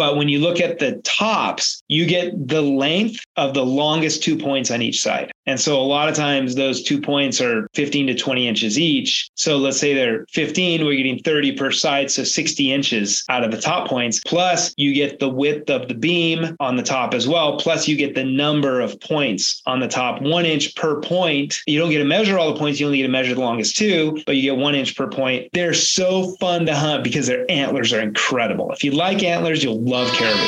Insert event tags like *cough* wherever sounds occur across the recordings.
But when you look at the tops, you get the length of the longest two points on each side. And so a lot of times those two points are 15 to 20 inches each. So let's say they're 15, we're getting 30 per side. So 60 inches out of the top points. Plus you get the width of the beam on the top as well. Plus you get the number of points on the top, one inch per point. You don't get to measure all the points. You only get to measure the longest two, but you get one inch per point. They're so fun to hunt because their antlers are incredible. If you like antlers, you'll love caribou.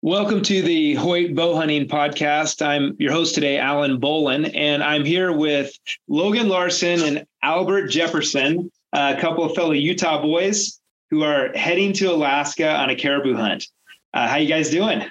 Welcome to the Hoyt Bow Hunting Podcast. I'm your host today, Allen Bolen, and I'm here with Logan Larson and Albert Jefferson, a couple of fellow Utah boys who are heading to Alaska on a caribou hunt. Uh, how you guys doing?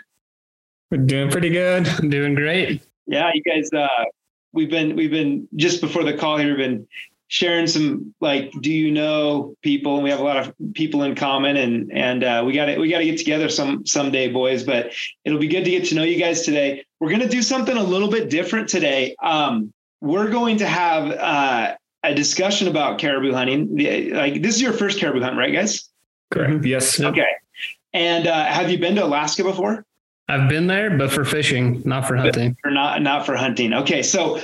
We're doing pretty good. I'm *laughs* doing great. Yeah, you guys. Uh, we've been we've been just before the call here. We've been sharing some like do you know people and we have a lot of people in common and and uh, we got to we got to get together some someday boys but it'll be good to get to know you guys today we're going to do something a little bit different today um, we're going to have uh, a discussion about caribou hunting like this is your first caribou hunt right guys correct mm-hmm. yes okay and uh, have you been to alaska before I've been there, but for fishing, not for hunting. For not not for hunting. Okay, so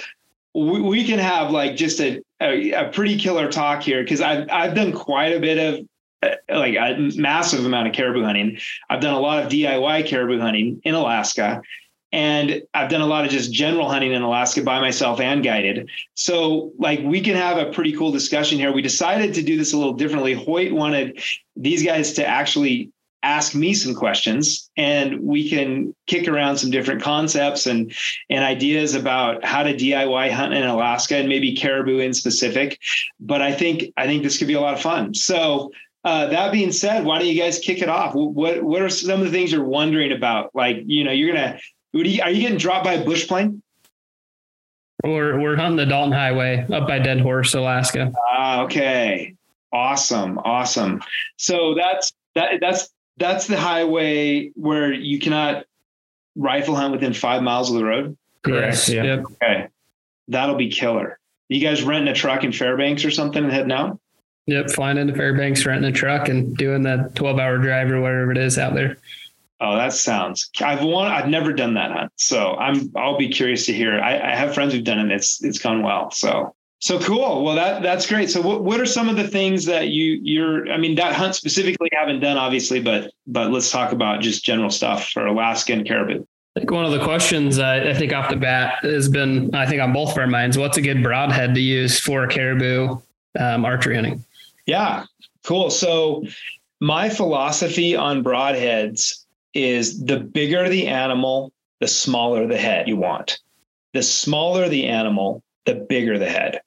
we, we can have like just a, a, a pretty killer talk here because I've I've done quite a bit of uh, like a massive amount of caribou hunting. I've done a lot of DIY caribou hunting in Alaska. And I've done a lot of just general hunting in Alaska by myself and guided. So, like, we can have a pretty cool discussion here. We decided to do this a little differently. Hoyt wanted these guys to actually ask me some questions and we can kick around some different concepts and and ideas about how to DIY hunt in Alaska and maybe caribou in specific but I think I think this could be a lot of fun so uh, that being said why don't you guys kick it off what what are some of the things you're wondering about like you know you're gonna you, are you getting dropped by a bush plane we're we're hunting the Dalton Highway up by Deadhorse Alaska ah okay awesome awesome so that's that that's that's the highway where you cannot rifle hunt within five miles of the road. Correct. Yeah. Yep. Okay. That'll be killer. You guys renting a truck in Fairbanks or something and heading out? Yep. Flying into Fairbanks, renting a truck and doing that 12 hour drive or whatever it is out there. Oh, that sounds. I've won. I've never done that hunt, so I'm. I'll be curious to hear. I, I have friends who've done it. It's it's gone well. So so cool. Well, that that's great. So, what, what are some of the things that you you're? I mean, that hunt specifically haven't done, obviously, but but let's talk about just general stuff for Alaska and caribou. I think one of the questions uh, I think off the bat has been, I think, on both of our minds. What's a good broadhead to use for caribou um, archery hunting? Yeah, cool. So, my philosophy on broadheads is the bigger the animal, the smaller the head you want. The smaller the animal, the bigger the head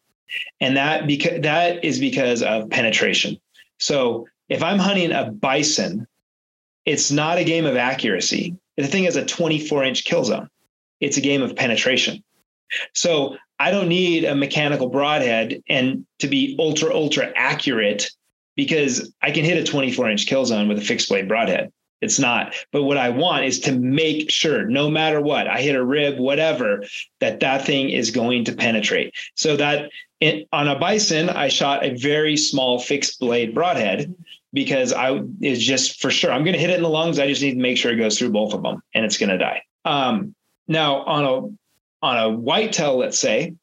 and that because that is because of penetration. So if I'm hunting a bison, it's not a game of accuracy. The thing is a 24 inch kill zone. It's a game of penetration. So I don't need a mechanical broadhead and to be ultra ultra accurate because I can hit a 24 inch kill zone with a fixed blade broadhead. It's not. But what I want is to make sure, no matter what, I hit a rib, whatever, that that thing is going to penetrate. So that on a bison, I shot a very small fixed blade broadhead because I is just for sure I'm going to hit it in the lungs. I just need to make sure it goes through both of them, and it's going to die. Um, now on a on a whitetail, let's say,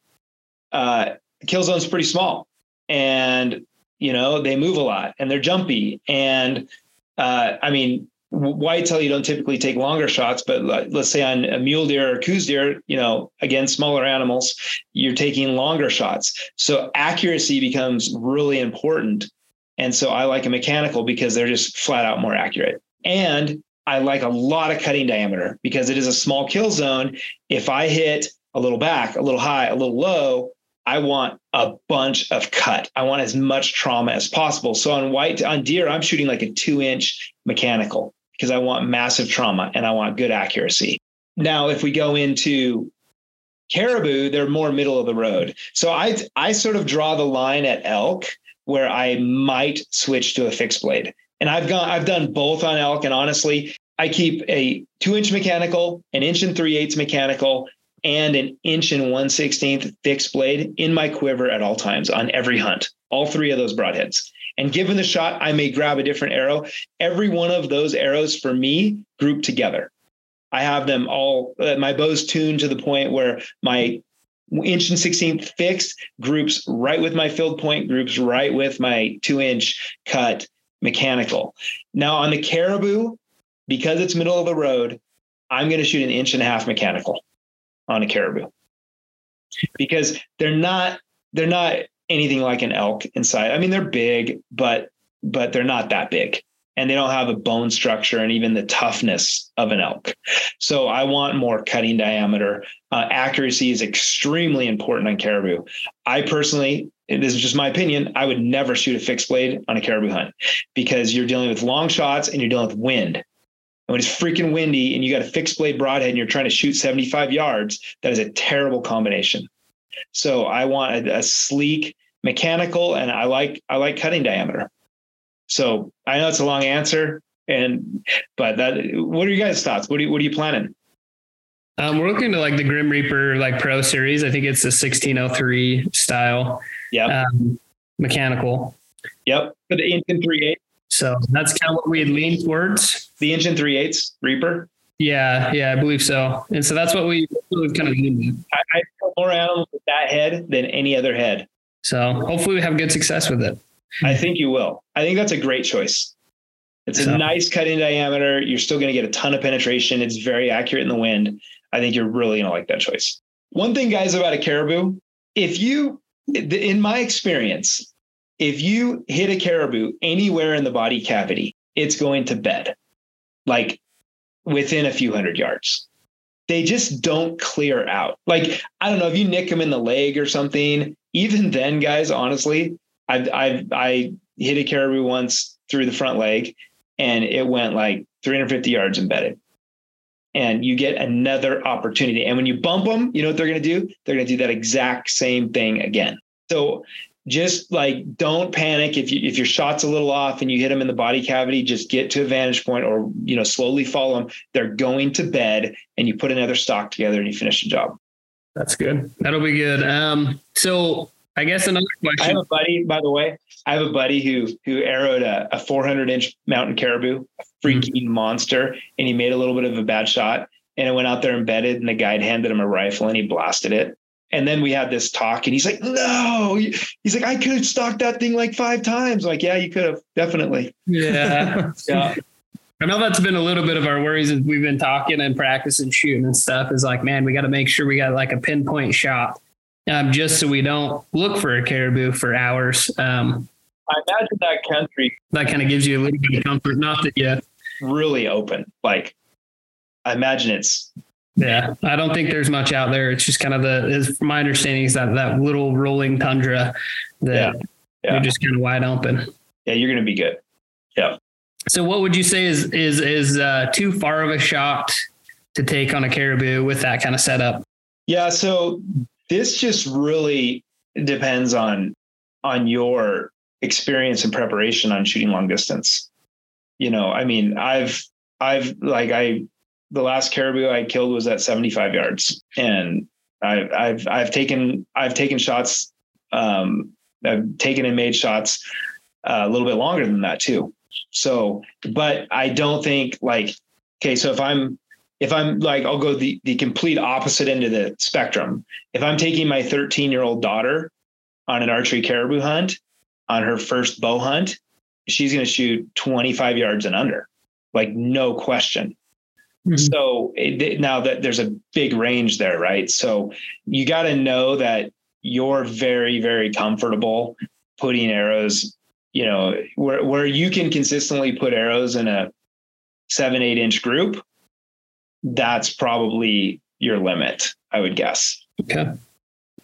uh, kill zone's pretty small, and you know they move a lot and they're jumpy, and uh, I mean whitetail you don't typically take longer shots but let's say on a mule deer or Coues deer you know again smaller animals you're taking longer shots. So accuracy becomes really important. And so i like a mechanical because they're just flat out more accurate. And i like a lot of cutting diameter because it is a small kill zone. If i hit a little back a little high a little low I want a bunch of cut. I want as much trauma as possible. So on white on deer, I'm shooting like a two inch mechanical because I want massive trauma and I want good accuracy. Now, if we go into caribou, they're more middle of the road. So I I sort of draw the line at elk where I might switch to a fixed blade And I've gone, I've done both on elk. And honestly, I keep a two inch mechanical, an inch and three eighths mechanical, and an inch and one sixteenth fixed blade in my quiver at all times on every hunt. All three of those broadheads. And given the shot, I may grab a different arrow. Every one of those arrows for me grouped together. I have them all, uh, my bow's tuned to the point where my inch and 16th fixed groups right with my field point groups right with my two inch cut mechanical. Now on the caribou, because it's middle of the road, I'm going to shoot an inch and a half mechanical on a caribou because they're not they're not anything like an elk inside. I mean, they're big, but but they're not that big. And they don't have a bone structure and even the toughness of an elk. So I want more cutting diameter. Uh, accuracy is extremely important on caribou. I personally, this is just my opinion, I would never shoot a fixed blade on a caribou hunt because you're dealing with long shots and you're dealing with wind. And when it's freaking windy and you got a fixed blade broadhead and you're trying to shoot 75 yards, that is a terrible combination. So I want a, a sleek mechanical, and I like I like cutting diameter. So I know it's a long answer, and but that what are you guys' thoughts? What are you, what are you planning? Um, we're looking to like the Grim Reaper like Pro Series. I think it's a 1603 style. Yeah. Um, mechanical. Yep. For the engine three eighths. So that's kind of what we had leaned towards. The engine three eighths Reaper. Yeah, yeah, I believe so. And so that's what we kind of leaned. I, I more animals with that head than any other head. So hopefully we have good success with it. I think you will. I think that's a great choice. It's a So- nice cutting diameter. You're still going to get a ton of penetration. It's very accurate in the wind. I think you're really going to like that choice. One thing, guys, about a caribou, if you, in my experience, if you hit a caribou anywhere in the body cavity, it's going to bed, like within a few hundred yards. They just don't clear out. Like, I don't know if you nick them in the leg or something, even *laughs* then, guys, honestly, I've, I've, I hit a caribou once through the front leg and it went like 350 yards embedded. And you get another opportunity. And when you bump them, you know what they're going to do? They're going to do that exact same thing again. So just like don't panic if you if your shot's a little off and you hit them in the body cavity just get to a vantage point or you know slowly follow them they're going to bed and you put another stock together and you finish the job That's good. That'll be good. Um, so I guess another question. I have a buddy, by the way. I have a buddy who who arrowed a, a 400 inch mountain caribou, a freaking monster, and he made a little bit of a bad shot, and it went out there embedded, and the guide handed him a rifle, and he blasted it. And then we had this talk, and he's like, "No," he's like, "I could have stalked that thing like five times." I'm like, yeah, you could have definitely. Yeah. *laughs* Yeah, I know that's been a little bit of our worries as we've been talking and practicing shooting and stuff is like, man, we got to make sure we got like a pinpoint shot. Um, just so we don't look for a caribou for hours. Um, I imagine that country that kind of gives you a little bit of comfort. Not that you, really open. Like, I imagine it's yeah, I don't think there's much out there. It's just kind of the, is my understanding is that that little rolling tundra that Yeah. Yeah. you're just kind of wide open. yeah, you're gonna be good. Yeah. So what would you say is, is, is uh, too far of a shot to take on a caribou with that kind of setup? Yeah, so this just really depends on on your experience and preparation on shooting long distance. You know, I mean, I've I've like I the last caribou I killed was at 75 yards and I've I've I've taken I've taken shots um I've taken and made shots uh, a little bit longer than that too. So, but I don't think like okay, so if I'm if I'm like, I'll go the, the complete opposite end of the spectrum. If I'm taking my 13 year old daughter on an archery caribou hunt, on her first bow hunt, she's going to shoot 25 yards and under, like no question. Mhm. So it, now that there's a big range there, right? So you got to know that you're very, very comfortable putting arrows, you know, where, where you can consistently put arrows in a seven, eight inch group that's probably your limit, I would guess. Okay.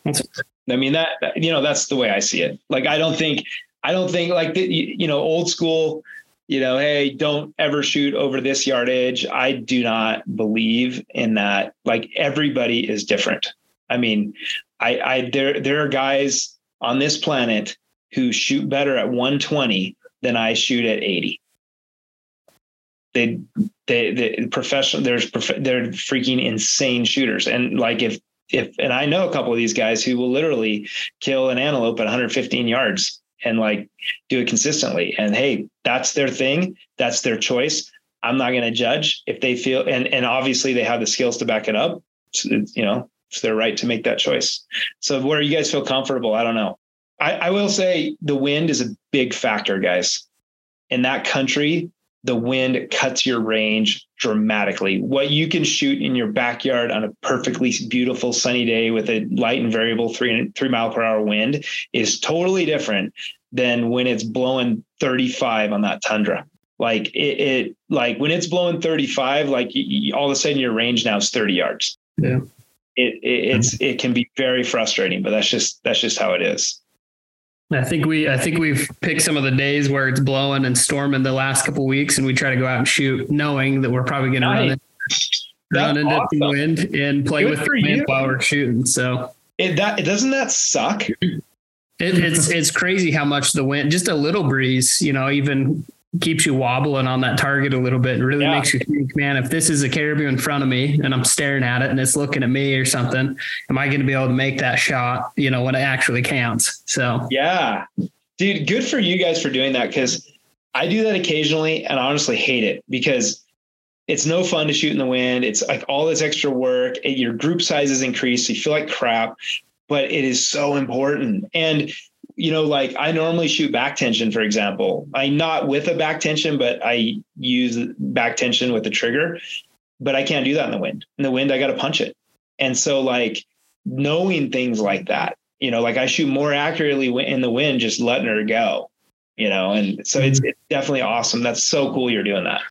That's- I mean that you know that's the way I see it. Like I don't think I don't think like the, you know old school. You know, hey, don't ever shoot over this yardage. I do not believe in that. Like everybody is different. I mean, I, I there there are guys on this planet who shoot better at 120 than I shoot at 80. they they they professional there's they're freaking insane shooters and like if if and I know a couple of these guys who will literally kill an antelope at 115 yards and like do it consistently. And hey that's their thing. That's their choice. I'm not going to judge if they feel and and obviously they have the skills to back it up. You know it's their right to make that choice. So where you guys feel comfortable I don't know. I, I will say the wind is a big factor guys. In that country the wind cuts your range dramatically. What you can shoot in your backyard on a perfectly beautiful sunny day with a light and variable three three mile per hour wind is totally different than when it's blowing 35 on that tundra. Like it, it like when it's blowing 35, like you, all of a sudden your range now is 30 yards. Yeah. It, it it's it can be very frustrating, but that's just that's just how it is. I think we I think we've picked some of the days where it's blowing and storming the last couple weeks, and we try to go out and shoot, knowing that we're probably going to run, run into awesome. the wind and play Good with the wind while we're shooting. So it that doesn't that suck? It, it's it's crazy how much the wind, just a little breeze, you know, even keeps you wobbling on that target a little bit and really yeah. makes you think, man, if this is a caribou in front of me and I'm staring at it and it's looking at me or something, am I going to be able to make that shot, you know, when it actually counts? So, yeah, dude, good for you guys for doing that. Cause I do that occasionally and I honestly hate it because it's no fun to shoot in the wind. It's like all this extra work. Your group size is increased. So you feel like crap, but it is so important. And you know, like I normally shoot back tension, for example. I not with a back tension, but I use back tension with the trigger. But I can't do that in the wind. In the wind, I got to punch it. And so, like knowing things like that, you know, like I shoot more accurately in the wind, just letting her go. You know, and so it's, mm-hmm. it's definitely awesome. That's so cool you're doing that.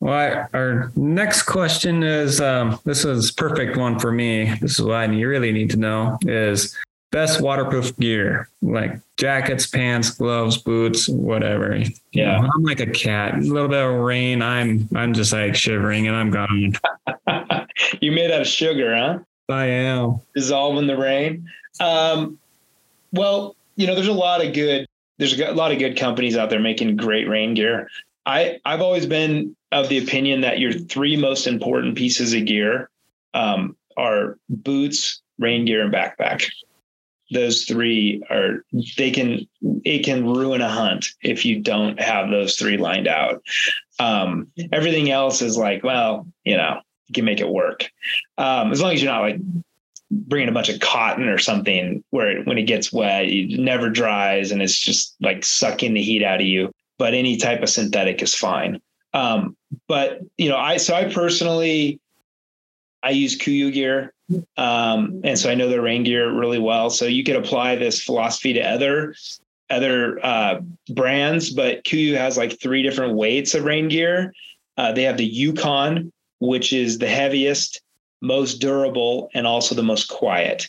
Well, our next question is um, this is perfect one for me. This is what I really need to know is best waterproof gear, like jackets, pants, gloves, boots, whatever. Yeah. I'm like a cat. A little bit of rain, I'm I'm just like shivering and I'm gone. *laughs* you made out of sugar, huh? I am. Dissolve in the rain. Um, well, you know, there's a lot of good there's a lot of good companies out there making great rain gear. I I've always been of the opinion that your three most important pieces of gear um, are boots, rain gear, and backpack *laughs* those three are they can it can ruin a hunt if you don't have those three lined out. Um, everything else is like well you know you can make it work. Um, as long as you're not like bringing a bunch of cotton or something where it, when it gets wet it never dries and it's just like sucking the heat out of you. But any type of synthetic is fine. Um, but you know i so i personally i use kuiu gear um, and so I know the rain gear really well. So you could apply this philosophy to other other uh, brands, but KUIU has like three different weights of rain gear. Uh, they have the Yukon, which is the heaviest, most durable, and also the most quiet.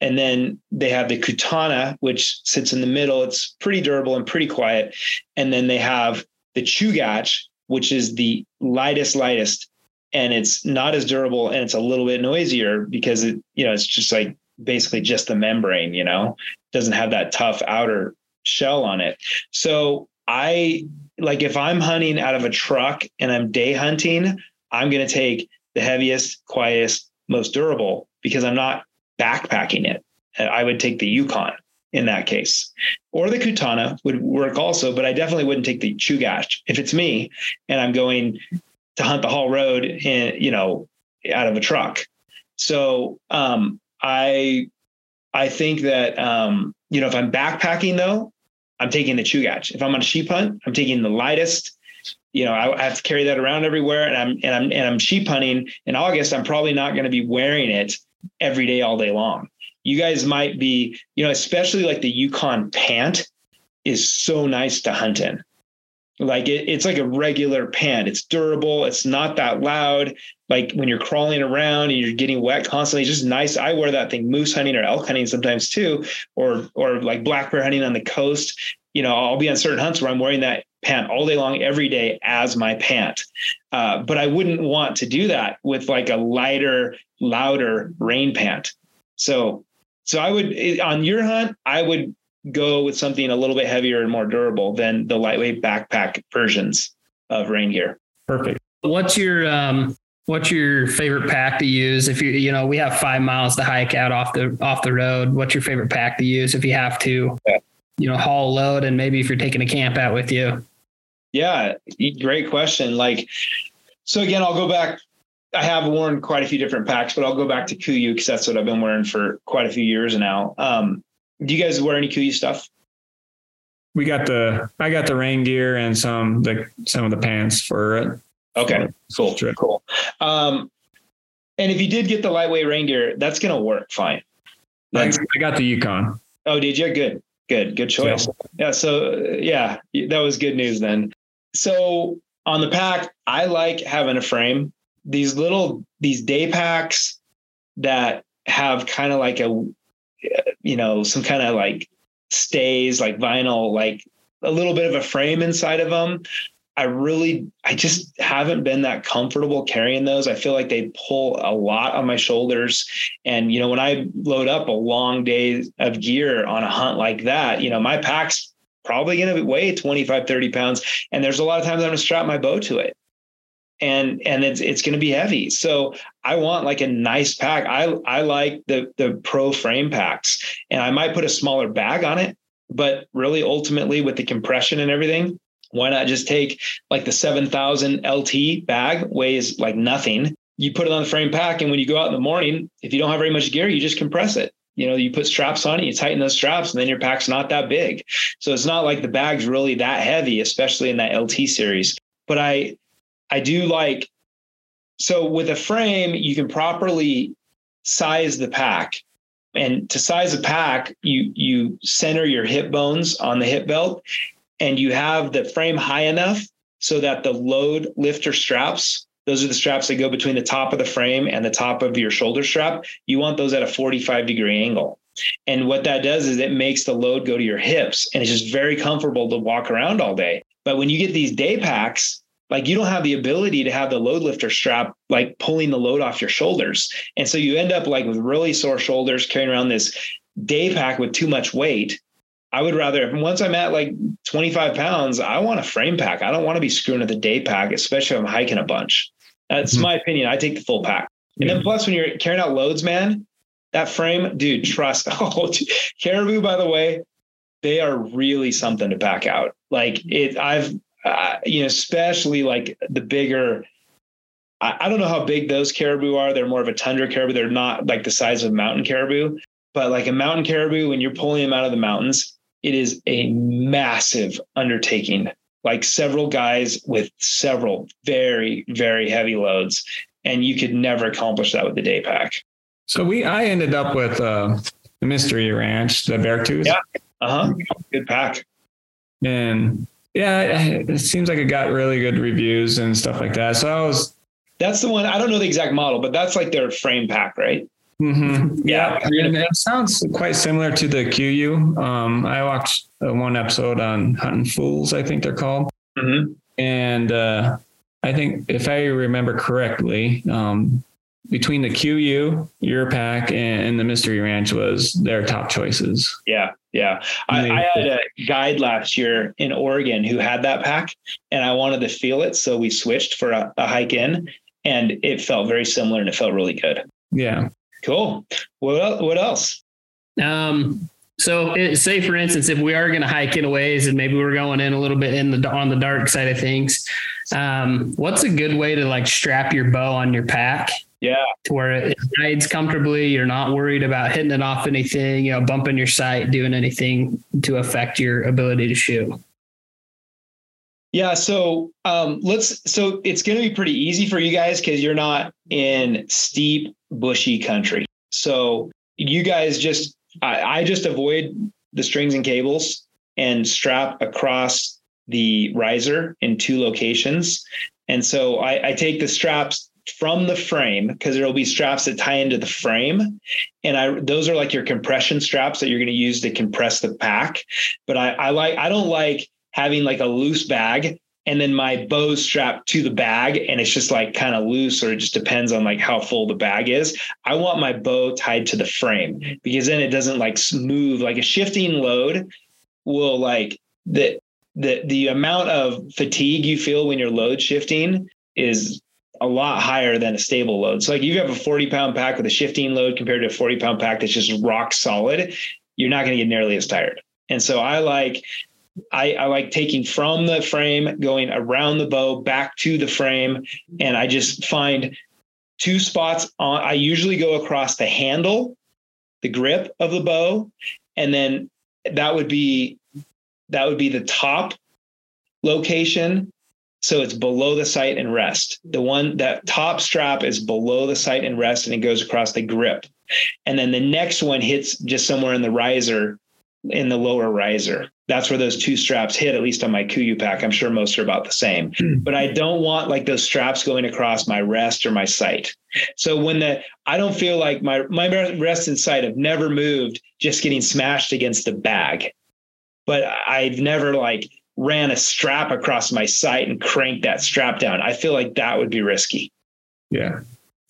And then they have the Kutana, which sits in the middle. It's pretty durable and pretty quiet. And then they have the Chugach, which is the lightest, lightest, and it's not as durable and it's a little bit noisier because it you know it's just like basically just the membrane you know doesn't have that tough outer shell on it. So i like if i'm hunting out of a truck and i'm day hunting i'm going to take the heaviest quietest most durable because i'm not backpacking it. I would take the yukon in that case. Or the kutana would work also but i definitely wouldn't take the chugach if it's me and i'm going to hunt the Haul Road in, you know, out of a truck. So um, I I think that um, you know if I'm backpacking though, I'm taking the Chugach. If I'm on a sheep hunt, I'm taking the lightest. You know, I, I have to carry that around everywhere, and I'm and I'm and I'm sheep hunting in August. I'm probably not going to be wearing it every day, all day long. You guys might be, you know, especially like the Yukon pant is so nice to hunt in like it, it's like a regular pant. It's durable. It's not that loud. Like when you're crawling around and you're getting wet constantly, it's just nice. I wear that thing moose hunting or elk hunting sometimes too, or or like black bear hunting on the coast. You know, I'll be on certain hunts where I'm wearing that pant all day long, every day as my pant. Uh, but I wouldn't want to do that with like a lighter, louder rain pant. So, so I would on your hunt, I would go with something a little bit heavier and more durable than the lightweight backpack versions of rain gear. Perfect. What's your um what's your favorite pack to use? If you you know we have five miles to hike out off the off the road. What's your favorite pack to use if you have to you know haul load and maybe if you're taking a camp out with you? Yeah great question. Like so again i'll go back. I have worn quite a few different packs but i'll go back to kuiu because that's what i've been wearing for quite a few years now. Um, do you guys wear any kuiu stuff we got the i got the rain gear and some the some of the pants for it Okay, cool, trip. cool. Um, and if you did get the lightweight rain gear, that's going to work fine. That's, I got the Yukon. Oh, did you? Good, good, good choice. Yeah. yeah. So yeah, that was good news then. So on the pack, I like having a frame. These little these day packs that have kind of like a, you know, some kind of like stays, like vinyl, like a little bit of a frame inside of them. I really, I just haven't been that comfortable carrying those. I feel like they pull a lot on my shoulders. And, you know, when I load up a long day of gear on a hunt like that, you know, my pack's probably going to weigh 25, 30 pounds. And there's a lot of times I'm going to strap my bow to it. And, and it's, it's going to be heavy. So I want like a nice pack. I, I like the, the pro frame packs and I might put a smaller bag on it, but really ultimately with the compression and everything, why not just take like the 7000 LT bag weighs like nothing. You put it on the frame pack. And when you go out in the morning, if you don't have very much gear, you just compress it. You know, you put straps on it, you tighten those straps, and then your pack's not that big. So it's not like the bag's really that heavy, especially in that LT series. But I, I do like, so with a frame, you can properly size the pack. And to size a pack you you center your hip bones on the hip belt and you have the frame high enough so that the load lifter straps those are the straps that go between the top of the frame and the top of your shoulder strap. You want those at a 45 degree angle. And what that does is it makes the load go to your hips and it's just very comfortable to walk around all day. But when you get these day packs like you don't have the ability to have the load lifter strap like pulling the load off your shoulders and so you end up like with really sore shoulders carrying around this day pack with too much weight I would rather once I'm at like 25 pounds, I want a frame pack. I don't want to be screwing at the day pack, especially if I'm hiking a bunch. That's mm-hmm. my opinion. I take the full pack. And then plus when you're carrying out loads, man, that frame, dude, trust. *laughs* Oh, caribou, by the way, they are really something to pack out. Like it, I've, uh, you know, especially like the bigger. I, I don't know how big those caribou are. They're more of a tundra caribou. They're not like the size of mountain caribou, but like a mountain caribou, when you're pulling them out of the mountains, it is a massive undertaking like several guys with several very very heavy loads and you could never accomplish that with the day pack so we i ended up with uh the mystery ranch the beartooth yeah uh-huh good pack and yeah it seems like it got really good reviews and stuff like that so i was that's the one i don't know the exact model but that's like their frame pack right Mm-hmm. Yeah, and it sounds quite similar to the KUIU. Um, I watched uh, one episode on Hunting Fools, I think they're called, mm-hmm. and uh, I think if I remember correctly, um, between the KUIU, your pack, and, and, the Mystery Ranch was their top choices. Yeah, yeah. I, I, had a guide last year in Oregon who had that pack, and I wanted to feel it, so we switched for a, a hike in, and it felt very similar, and it felt really good. Yeah. Cool. What what else? Um, so it, say for instance, if we are going to hike in a ways and maybe we're going in a little bit in the on the dark side of things, um, what's a good way to like strap your bow on your pack? Yeah. To where it rides comfortably. You're not worried about hitting it off anything, you know, bumping your sight, doing anything to affect your ability to shoot. Yeah, so um, let's. So it's going to be pretty easy for you guys because you're not in steep, bushy country. So you guys just, I, I just avoid the strings and cables and strap across the riser in two locations. And so I, I take the straps from the frame because there will be straps that tie into the frame. And i those are like your compression straps that you're going to use to compress the pack. But i i like i don't like having like a loose bag and then my bow strapped to the bag and it's just like kind of loose or it just depends on like how full the bag is. I want my bow tied to the frame because then it doesn't like move like a shifting load will like the the the amount of fatigue you feel when you're load shifting is a lot higher than a stable load. So like you have a 40 pound pack with a shifting load compared to a 40 pound pack that's just rock solid, you're not going to get nearly as tired. And so I like I, I, like taking from the frame, going around the bow back to the frame, and I just find two spots on. I usually go across the handle, the grip of the bow, and then that would be that would be the top location so it's below the sight and rest. The one that top strap is below the sight and rest and it goes across the grip. And then the next one hits just somewhere in the riser, in the lower riser. That's where those two straps hit, at least on my Kuiu pack. I'm sure most are about the same. Hmm. But I don't want like those straps going across my rest or my sight. So when the I don't feel like my my rest and sight have never moved just getting smashed against the bag. But I've never like ran a strap across my sight and cranked that strap down. I feel like that would be risky. Yeah,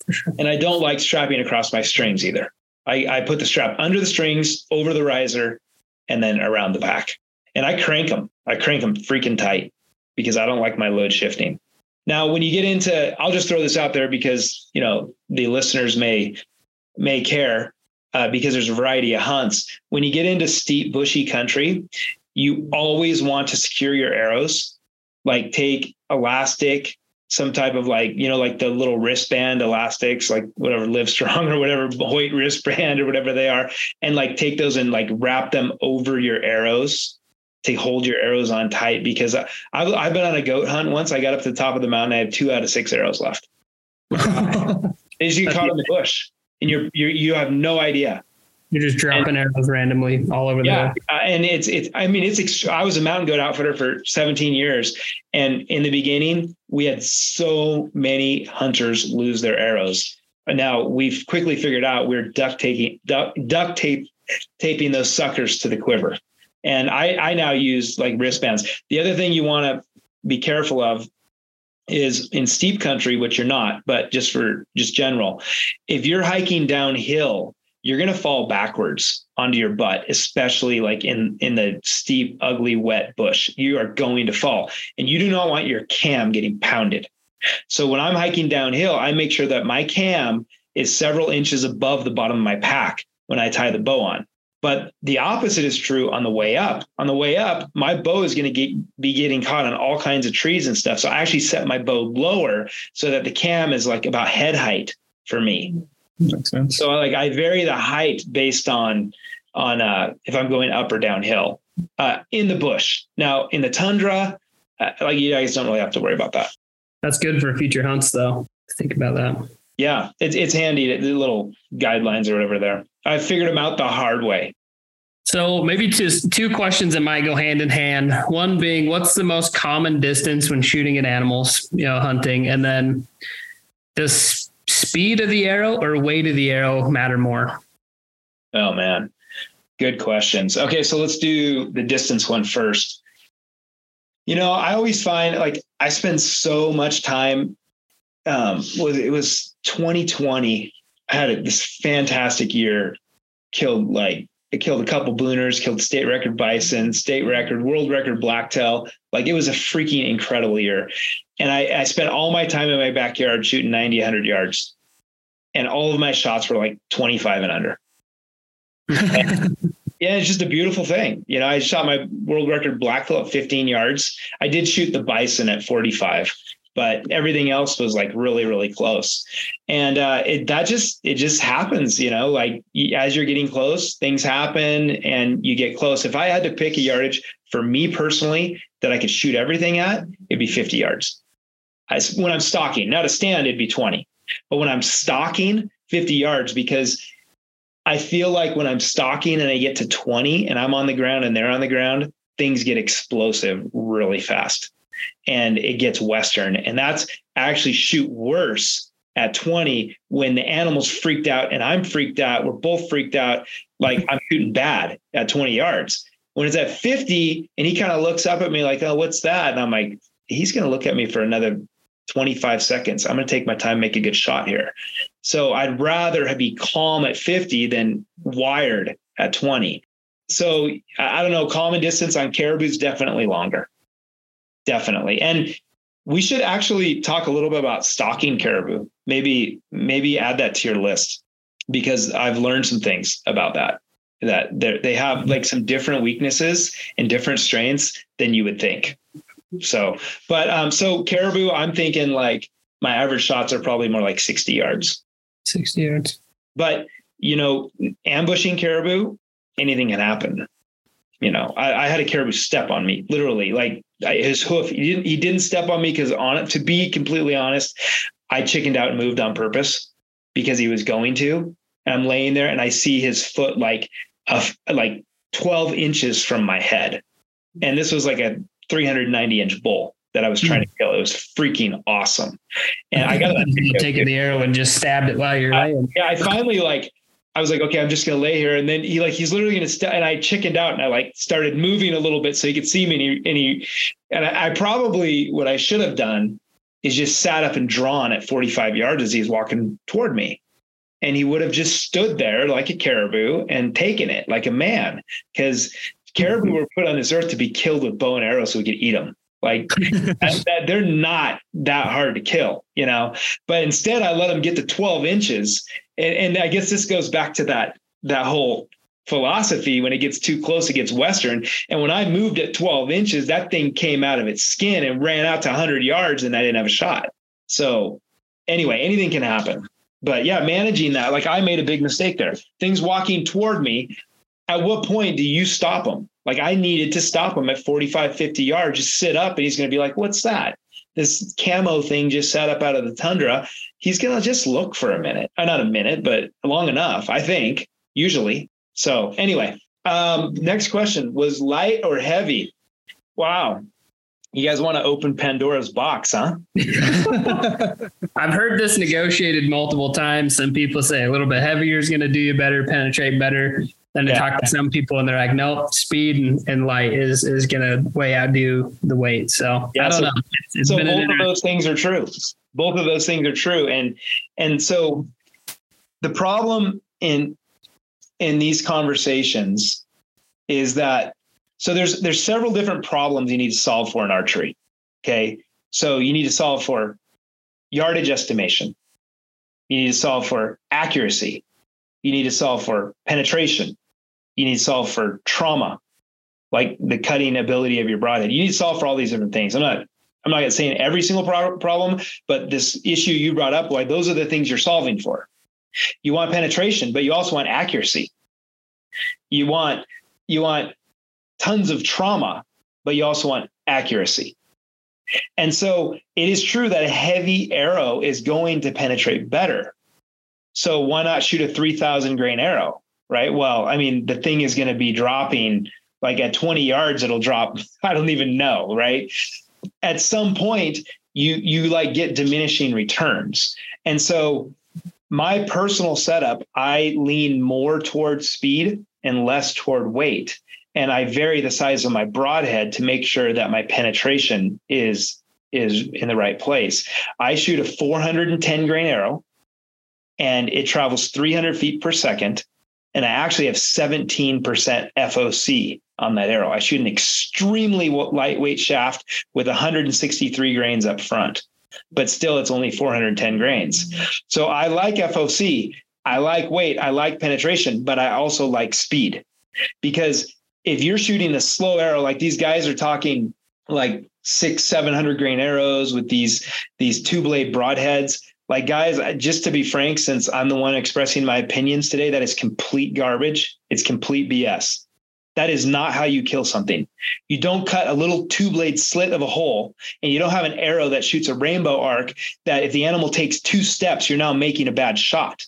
for sure. And I don't like strapping across my strings either. I, I put the strap under the strings, over the riser, and then around the back. And I crank them. I crank them freaking tight because I don't like my load shifting. Now, when you get into, I'll just throw this out there because you know the listeners may may care uh, because there's a variety of hunts. When you get into steep bushy country, you always want to secure your arrows, like take elastic, some type of like, you know, like the little wristband elastics, like whatever Livestrong *laughs* or whatever Hoyt wristband or whatever they are, and like take those and like wrap them over your arrows to hold your arrows on tight. Because I, I've, I've been on a goat hunt once. I got up to the top of the mountain. I had two out of six arrows left. *laughs* As you get caught in the bush and you're, you're, you have no idea. You're just dropping and, arrows randomly all over the yeah, uh, and it's it's. I mean, it's. Ext- I was a mountain goat outfitter for 17 years, and in the beginning, we had so many hunters lose their arrows. Now we've quickly figured out we're duct taping duct, duct tape taping those suckers to the quiver, and I I now use like wristbands. The other thing you want to be careful of is in steep country, which you're not, but just for just general, if you're hiking downhill you're going to fall backwards onto your butt especially like in in the steep ugly wet bush. You are going to fall and you do not want your cam getting pounded. So when i'm hiking downhill i make sure that my cam is several inches above the bottom of my pack when i tie the bow on. But the opposite is true on the way up. On the way up my bow is going to be getting caught on all kinds of trees and stuff. So i actually set my bow lower so that the cam is like about head height for me Makes sense. So like I vary the height based on on uh, if I'm going up or downhill uh, in the bush. Now in the tundra, uh, like you guys don't really have to worry about that. That's good for future hunts, though. Think about that. Yeah, it's it's handy. The little guidelines or whatever there. I figured them out the hard way. So maybe just two questions that might go hand in hand. One being, what's the most common distance when shooting at animals, you know, hunting, and then does speed of the arrow or weight of the arrow matter more? Oh man, good questions. Okay, so let's do the distance one first. You know, I always find like I spend so much time. Um, was it was 2020? I had this fantastic year. Killed like it killed a couple booners, killed state record bison, state record, world record blacktail. Like it was a freaking incredible year. And I, I spent all my time in my backyard shooting 90, 100 yards. And all of my shots were like 25 and under. and, *laughs* yeah, it's just a beautiful thing. You know, I shot my world record blacktail at 15 yards. I did shoot the bison at 45 but everything else was like really really close. And uh, it that just it just happens you know like as you're getting close things happen and you get close. If i had to pick a yardage for me personally that i could shoot everything at it'd be 50 yards. I, when i'm stalking not a stand it'd be 20 but when i'm stalking 50 yards because i feel like when i'm stalking and i get to 20 and i'm on the ground and they're on the ground things get explosive really fast and it gets Western. And that's actually shoot worse at 20 when the animal's freaked out and I'm freaked out. We're both freaked out. Like I'm shooting bad at 20 yards. When it's at 50 and he kind of looks up at me like, oh, what's that? And I'm like, he's going to look at me for another 25 seconds. I'm going to take my time, make a good shot here. So I'd rather be calm at 50 than wired at 20. So I don't know, calm distance on caribou is definitely longer definitely. And we should actually talk a little bit about stalking caribou. Maybe maybe add that to your list because I've learned some things about that. That they have like some different weaknesses and different strengths than you would think. So, but um, so caribou, I'm thinking like my average shots are probably more like 60 yards. 60 yards. But you know, ambushing caribou, anything can happen. You know, I, I had a caribou step on me, literally, like his hoof. He didn't. He didn't step on me because on it. To be completely honest, I chickened out and moved on purpose because he was going to. And I'm laying there and I see his foot like a, like 12 inches from my head, and this was like a 390 inch bull that I was trying to hmm. kill. It was freaking awesome. And I got to take the arrow and just stabbed it while you're laying. Yeah, I finally like I was like, okay, I'm just gonna lay here. And then he like he's literally gonna st- and I chickened out and I like started moving a little bit so he could see me. And he and, he, and I, I, probably what I should have done is just sat up and drawn at 45 yards as he's walking toward me. And he would have just stood there like a caribou and taken it like a man. Because caribou mm-hmm. were put on this earth to be killed with bow and arrow so we could eat them. Like *laughs* that, that, they're not that hard to kill, you know. But instead, I let them get to 12 inches, and, and I guess this goes back to that that whole philosophy. When it gets too close, it gets Western. And when I moved at 12 inches, that thing came out of its skin and ran out to 100 yards, and I didn't have a shot. So anyway, anything can happen. But yeah, managing that, like I made a big mistake there. Things walking toward me. At what point do you stop them? Like I needed to stop him at 45, 50 yards, just sit up, and he's going to be like, what's that? This camo thing just sat up out of the tundra. He's going to just look for a minute, uh, not a minute, but long enough, I think, usually. So, anyway, um, next question was light or heavy? Wow. You guys want to open Pandora's box, huh? *laughs* I've heard this negotiated multiple times. Some people say a little bit heavier is going to do you better, penetrate better. Then to yeah. talk to some people and they're like, nope, speed and, and light is is gonna way outdo the weight. So yeah, I don't so, know. It's, it's so both of those things are true. Both of those things are true. And and so the problem in in these conversations is that so there's there's several different problems you need to solve for in archery. Okay. So you need to solve for yardage estimation. You need to solve for accuracy. You need to solve for penetration you need to solve for trauma, like the cutting ability of your broadhead. You need to solve for all these different things. I'm not I'm not saying every single pro- problem, but this issue you brought up, why those are the things you're solving for. You want penetration, but you also want accuracy. You want you want tons of trauma, but you also want accuracy. And so it is true that a heavy arrow is going to penetrate better. So why not shoot a 3000 grain arrow? Right? Well, I mean, the thing is going to be dropping like at 20 yards, it'll drop. *laughs* I don't even know, right? At some point, you you like get diminishing returns. And so my personal setup, I lean more toward speed and less toward weight. And I vary the size of my broadhead to make sure that my penetration is is in the right place. I shoot a 410 grain arrow and it travels 300 feet per second and I actually have 17% FOC on that arrow. I shoot an extremely lightweight shaft with 163 grains up front, but still it's only 410 grains. So I like FOC. I like weight. I like penetration, but I also like speed because if you're shooting a slow arrow, like these guys are talking like six, 700 grain arrows with these, these two blade broadheads, like guys just to be frank since i'm the one expressing my opinions today that is complete garbage. It's complete bs that is not how you kill something. You don't cut a little two blade slit of a hole and you don't have an arrow that shoots a rainbow arc that if the animal takes two steps you're now making a bad shot.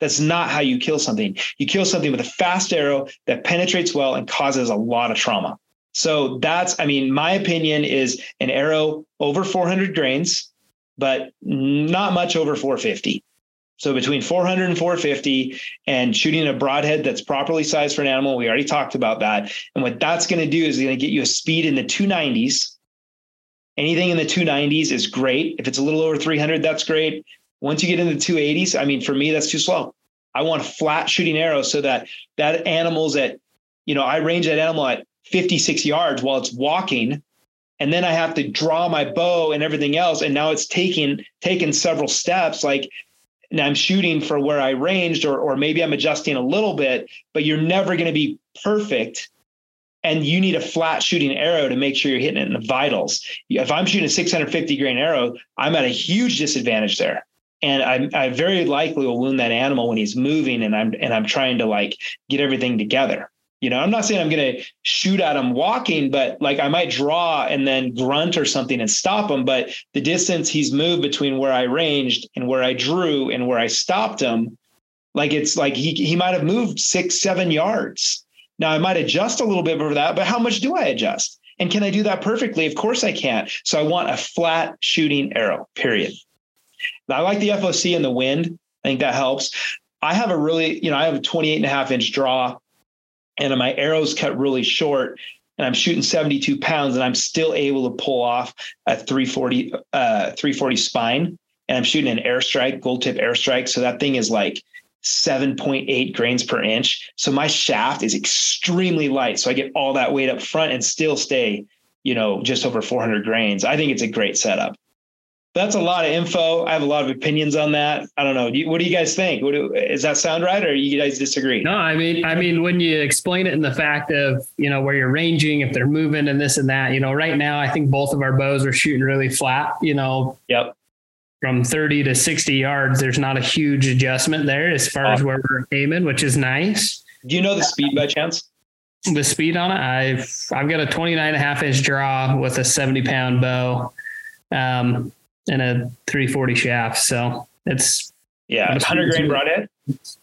That's not how you kill something. You kill something with a fast arrow that penetrates well and causes a lot of trauma. So that's i mean my opinion is an arrow over 400 grains but not much over 450. So between 400 and 450 and shooting a broadhead that's properly sized for an animal, we already talked about that. And what that's going to do is going to get you a speed in the 290s. Anything in the 290s is great. If it's a little over 300, that's great. Once you get into the 280s, I mean, for me, that's too slow. I want flat shooting arrows so that that animal's at, you know, I range that animal at 56 yards while it's walking and then I have to draw my bow and everything else. And now it's taking taken several steps. Like now I'm shooting for where I ranged, or or maybe I'm adjusting a little bit, but you're never going to be perfect. And you need a flat shooting arrow to make sure you're hitting it in the vitals. If I'm shooting a 650 grain arrow, I'm at a huge disadvantage there and I, I very likely will wound that animal when he's moving and I'm and I'm trying to like get everything together. You know, I'm not saying I'm going to shoot at him walking, but like I might draw and then grunt or something and stop him. But the distance he's moved between where I ranged and where I drew and where I stopped him, like it's like he he might have moved six, seven yards. Now I might adjust a little bit for that, but how much do I adjust? And can I do that perfectly? Of course I can't. So I want a flat shooting arrow, period. I like the FOC and the wind. I think that helps. I have a really, you know, I have a 28 and a half inch draw and my arrows cut really short and I'm shooting 72 pounds and I'm still able to pull off a 340, uh, 340 spine. And I'm shooting an airstrike, gold tip airstrike. So that thing is like 7.8 grains per inch. So my shaft is extremely light. So I get all that weight up front and still stay, you know, just over 400 grains. I think it's a great setup that's a lot of info. I have a lot of opinions on that. I don't know. what do you guys think? Do, does that sound right, or you guys disagree? No, I mean, I mean, when you explain it in the fact of you know where you're ranging, if they're moving and this and that, you know, right now I think both of our bows are shooting really flat. You know. Yep. From 30 to 60 yards, there's not a huge adjustment there as far as where we're aiming, which is nice. Do you know the speed by chance? The speed on it, I've I've got a 29 and a half inch draw with a 70 pound bow. Um, and a 340 shaft. So it's yeah, 100 grain broadhead.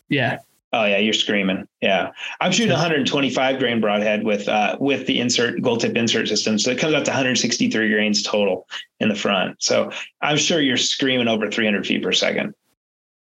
Yeah. Oh yeah, you're screaming. Yeah, I'm shooting 125 grain broadhead with uh, with the insert gold tip insert system, so it comes out to 163 grains total in the front. So I'm sure you're screaming over 300 feet per second.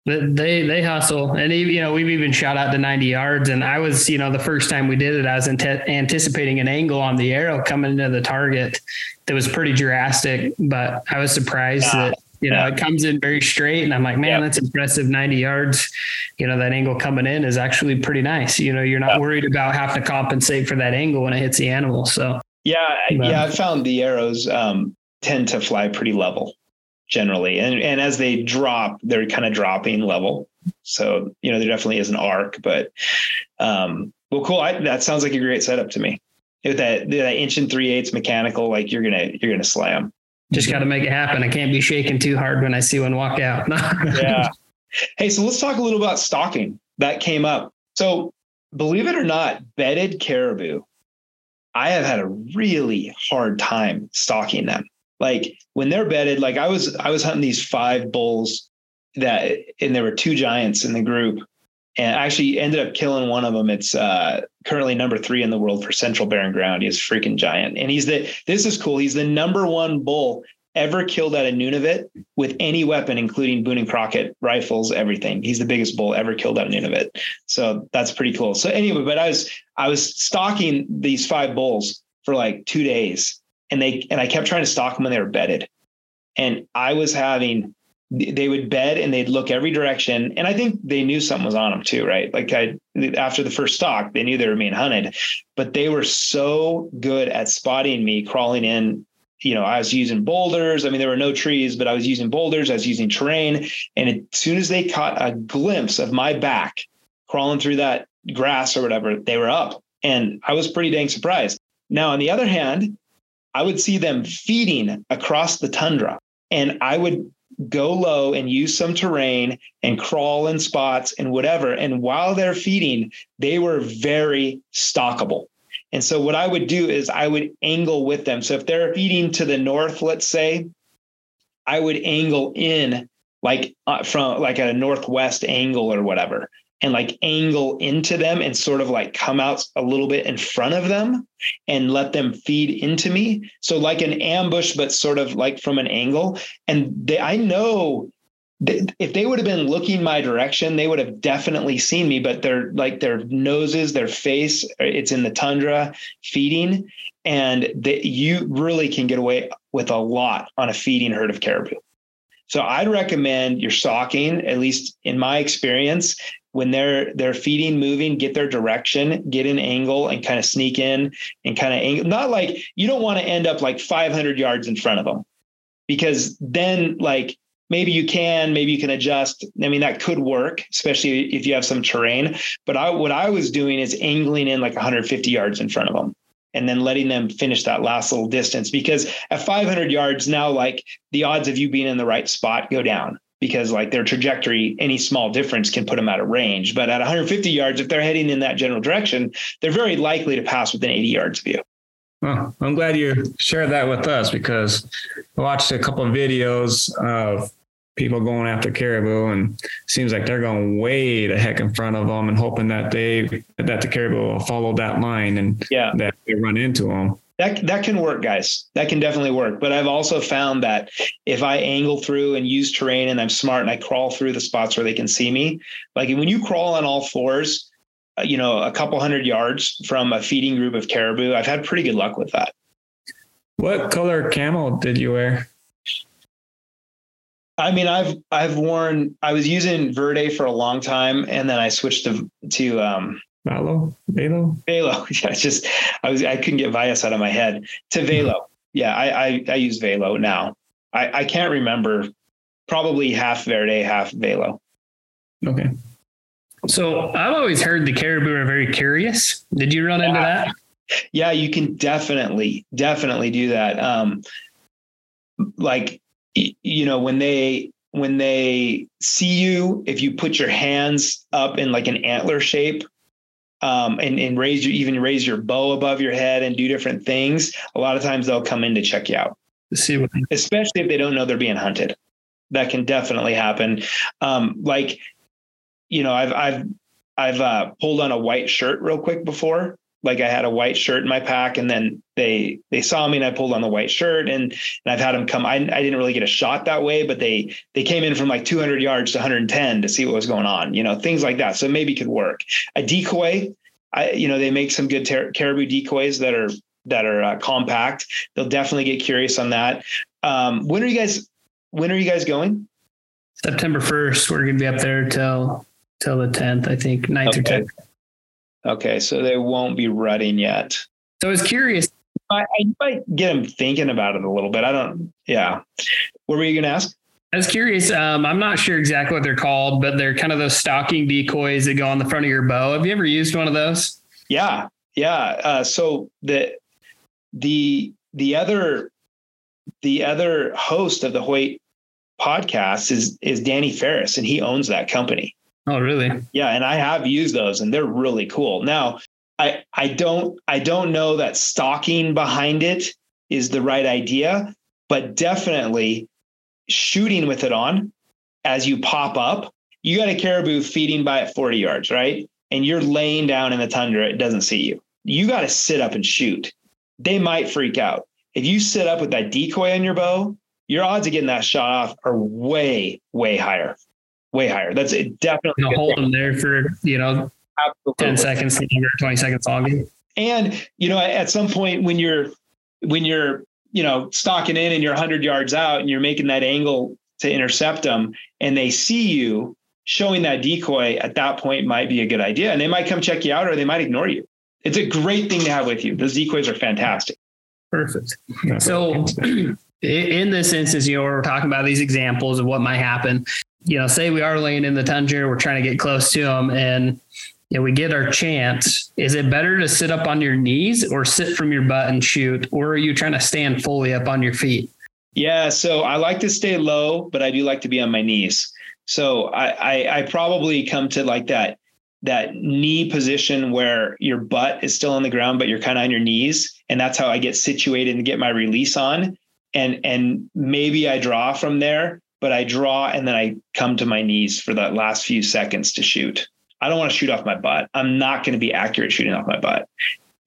They they hustle, and you know we've even shot out to 90 yards. And I was, you know, the first time we did it, I was anticipating an angle on the arrow coming into the target that was pretty drastic, but I was surprised yeah. that you know, yeah. it comes in very straight. And I'm like, man, yeah. that's impressive. 90 yards, you know, that angle coming in is actually pretty nice. You know, you're not worried about having to compensate for that angle when it hits the animal. So, yeah, but, yeah, I found the arrows um, tend to fly pretty level generally. And, and as they drop, they're kind of dropping level. So, you know, there definitely is an arc, but, um, well, cool. I, that sounds like a great setup to me. With that, that inch and three eighths mechanical, like you're to, you're going to slam just got to make it happen. I can't be shaking too hard when I see one walk out. *laughs* yeah. Hey, so let's talk a little about stalking. That came up. So, believe it or not, bedded caribou, I have had a really hard time stalking them. Like when they're bedded, like I was I was hunting these five bulls that and there were two giants in the group and I actually ended up killing one of them. It's uh, currently number three in the world for Central Barren Ground. He's freaking giant, and he's the. This is cool. He's the number one bull ever killed at a Nunavut with any weapon, including Boone and Crockett rifles, everything. He's the biggest bull ever killed at a Nunavut. So that's pretty cool. So anyway, but I was I was stalking these five bulls for like two days, and they and I kept trying to stalk them when they were bedded, and I was having they would bed and they'd look every direction. And I think they knew something was on them too, right? Like I, after the first stalk, they knew they were being hunted, but they were so good at spotting me crawling in. You know, I was using boulders. I mean, there were no trees, but I was using boulders. I was using terrain. And as soon as they caught a glimpse of my back crawling through that grass or whatever, they were up. And I was pretty dang surprised. Now, on the other hand, I would see them feeding across the tundra and I would go low and use some terrain and crawl in spots and whatever. And while they're feeding, they were very stalkable. And so what I would do is I would angle with them. So if they're feeding to the north, let's say, I would angle in like uh, from like a northwest angle or whatever and like angle into them and sort of like come out a little bit in front of them and let them feed into me. So like an ambush, but sort of like from an angle. And they, I know if they would have been looking my direction, they would have definitely seen me, but they're like their noses, their face, it's in the tundra feeding. And that you really can get away with a lot on a feeding herd of caribou. So I'd recommend your stalking, at least in my experience, when they're they're feeding, moving, get their direction, get an angle, and kind of sneak in and kind of angle. Not like you don't want to end up like 500 yards in front of them, because then like maybe you can, maybe you can adjust. I mean that could work, especially if you have some terrain. But I what I was doing is angling in like 150 yards in front of them and then letting them finish that last little distance because at 500 yards now like the odds of you being in the right spot go down because like their trajectory, any small difference can put them out of range. But at 150 yards, if they're heading in that general direction, they're very likely to pass within 80 yards of you. Well, I'm glad you shared that with us because I watched a couple of videos of people going after caribou and seems like they're going way the heck in front of them and hoping that they that the caribou will follow that line and yeah. that they run into them that that can work guys. That can definitely work. But i've also found that if i angle through and use terrain and i'm smart and i crawl through the spots where they can see me like when you crawl on all fours uh, you know a couple hundred yards from a feeding group of caribou i've had pretty good luck with that. What color camel did you wear I mean, I've I've worn. I was using Verde for a long time, and then I switched to to um, Valo, Velo, Velo. *laughs* Yeah, it's just I was I couldn't get Vias out of my head to Velo. Yeah, I I, I use Velo now. I I can't remember. Probably half Verde, half Velo. Okay. So I've always heard the caribou are very curious. Did you run yeah. into that? Yeah, you can definitely definitely do that. Um, like you know when they when they see you, if you put your hands up in like an antler shape, um, and, and raise your even raise your bow above your head and do different things, a lot of times they'll come in to check you out. See what, especially if they don't know they're being hunted. That can definitely happen. Um, like, you know, I've I've I've uh, pulled on a white shirt real quick before. Like I had a white shirt in my pack, and then they they saw me, and I pulled on the white shirt, and, and I've had them come. I, I didn't really get a shot that way, but they they came in from like 200 yards to 110 to see what was going on. You know, things like that. So maybe could work. A decoy, I you know, they make some good ter- caribou decoys that are that are uh, compact. They'll definitely get curious on that. Um, when are you guys? When are you guys going? September 1st. We're going to be up there till till the 10th, I think, 9th okay. or 10th. Okay, so they won't be rutting yet. So I was curious. I, I might get them thinking about it a little bit. I don't. Yeah. What were you going to ask? I was curious. Um, I'm not sure exactly what they're called, but they're kind of those stocking decoys that go on the front of your bow. Have you ever used one of those? Yeah, yeah. Uh, so the the the other the other host of the Hoyt podcast is is Danny Ferris, and he owns that company. Oh, really? Yeah, and I have used those, and they're really cool. Now, I I don't I don't know that stalking behind it is the right idea, but definitely shooting with it on as you pop up. You got a caribou feeding by at 40 yards, right? And you're laying down in the tundra, it doesn't see you. You got to sit up and shoot. They might freak out. If you sit up with that decoy on your bow, your odds of getting that shot off are way, way higher. Way higher. That's it definitely you know, hold them there for, you know, Absolutely. 10 seconds longer, 20 seconds longer. And, you know, at some point when you're when you're, you know, stalking in and you're 100 yards out and you're making that angle to intercept them and they see you, showing that decoy at that point might be a good idea. And they might come check you out or they might ignore you. It's a great thing to have with you. Those decoys are fantastic. Perfect. So *clears throat* in this instance, you know, we're talking about these examples of what might happen. You know, say we are laying in the tundra, we're trying to get close to them and you know, we get our chance. Is it better to sit up on your knees or sit from your butt and shoot? Or are you trying to stand fully up on your feet? Yeah. So I like to stay low, but I do like to be on my knees. So I, I, I probably come to like that that knee position where your butt is still on the ground, but you're kind of on your knees. And that's how I get situated and get my release on. And and maybe I draw from there, but I draw and then I come to my knees for that last few seconds to shoot. I don't want to shoot off my butt. I'm not going to be accurate shooting off my butt.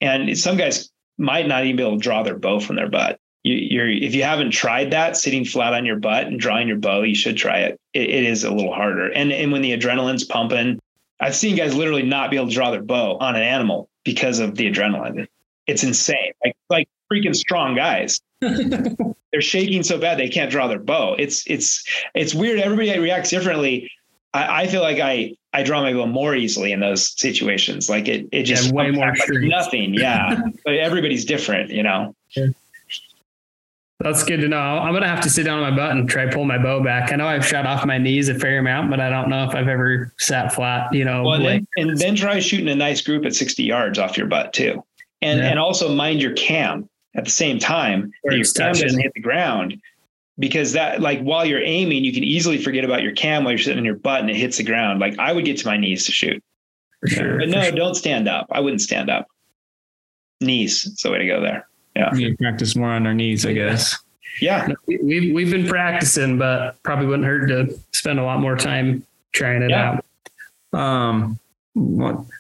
And some guys might not even be able to draw their bow from their butt. You, are if you haven't tried that, sitting flat on your butt and drawing your bow, you should try it. it. It is a little harder. And and when the adrenaline's pumping, I've seen guys literally not be able to draw their bow on an animal because of the adrenaline. It's insane. Like like freaking strong guys. *laughs* they're shaking so bad they can't draw their bow. It's it's it's weird. Everybody reacts differently. I, I feel like I I draw my bow more easily in those situations. Like it it just Yeah, way more like nothing. Yeah, *laughs* but everybody's different, you know. That's good to know. I'm gonna have to sit down on my butt and try to pull my bow back. I know I've shot off my knees a fair amount, but I don't know if I've ever sat flat. You know, Well, like then, and then try shooting a nice group at 60 yards off your butt too, and Yeah. and also mind your cam at the same time. That your cam doesn't hit the ground. Because that, like, while you're aiming, you can easily forget about your cam while you're sitting on your butt and it hits the ground. Like, I would get to my knees to shoot. for sure. But no, sure. don't stand up. I wouldn't stand up. Knees. It's the way to go there. We need to practice more on our knees, I guess. Yeah. We- We've we've been practicing, but probably wouldn't hurt to spend a lot more time trying it Yeah. out. Um, what,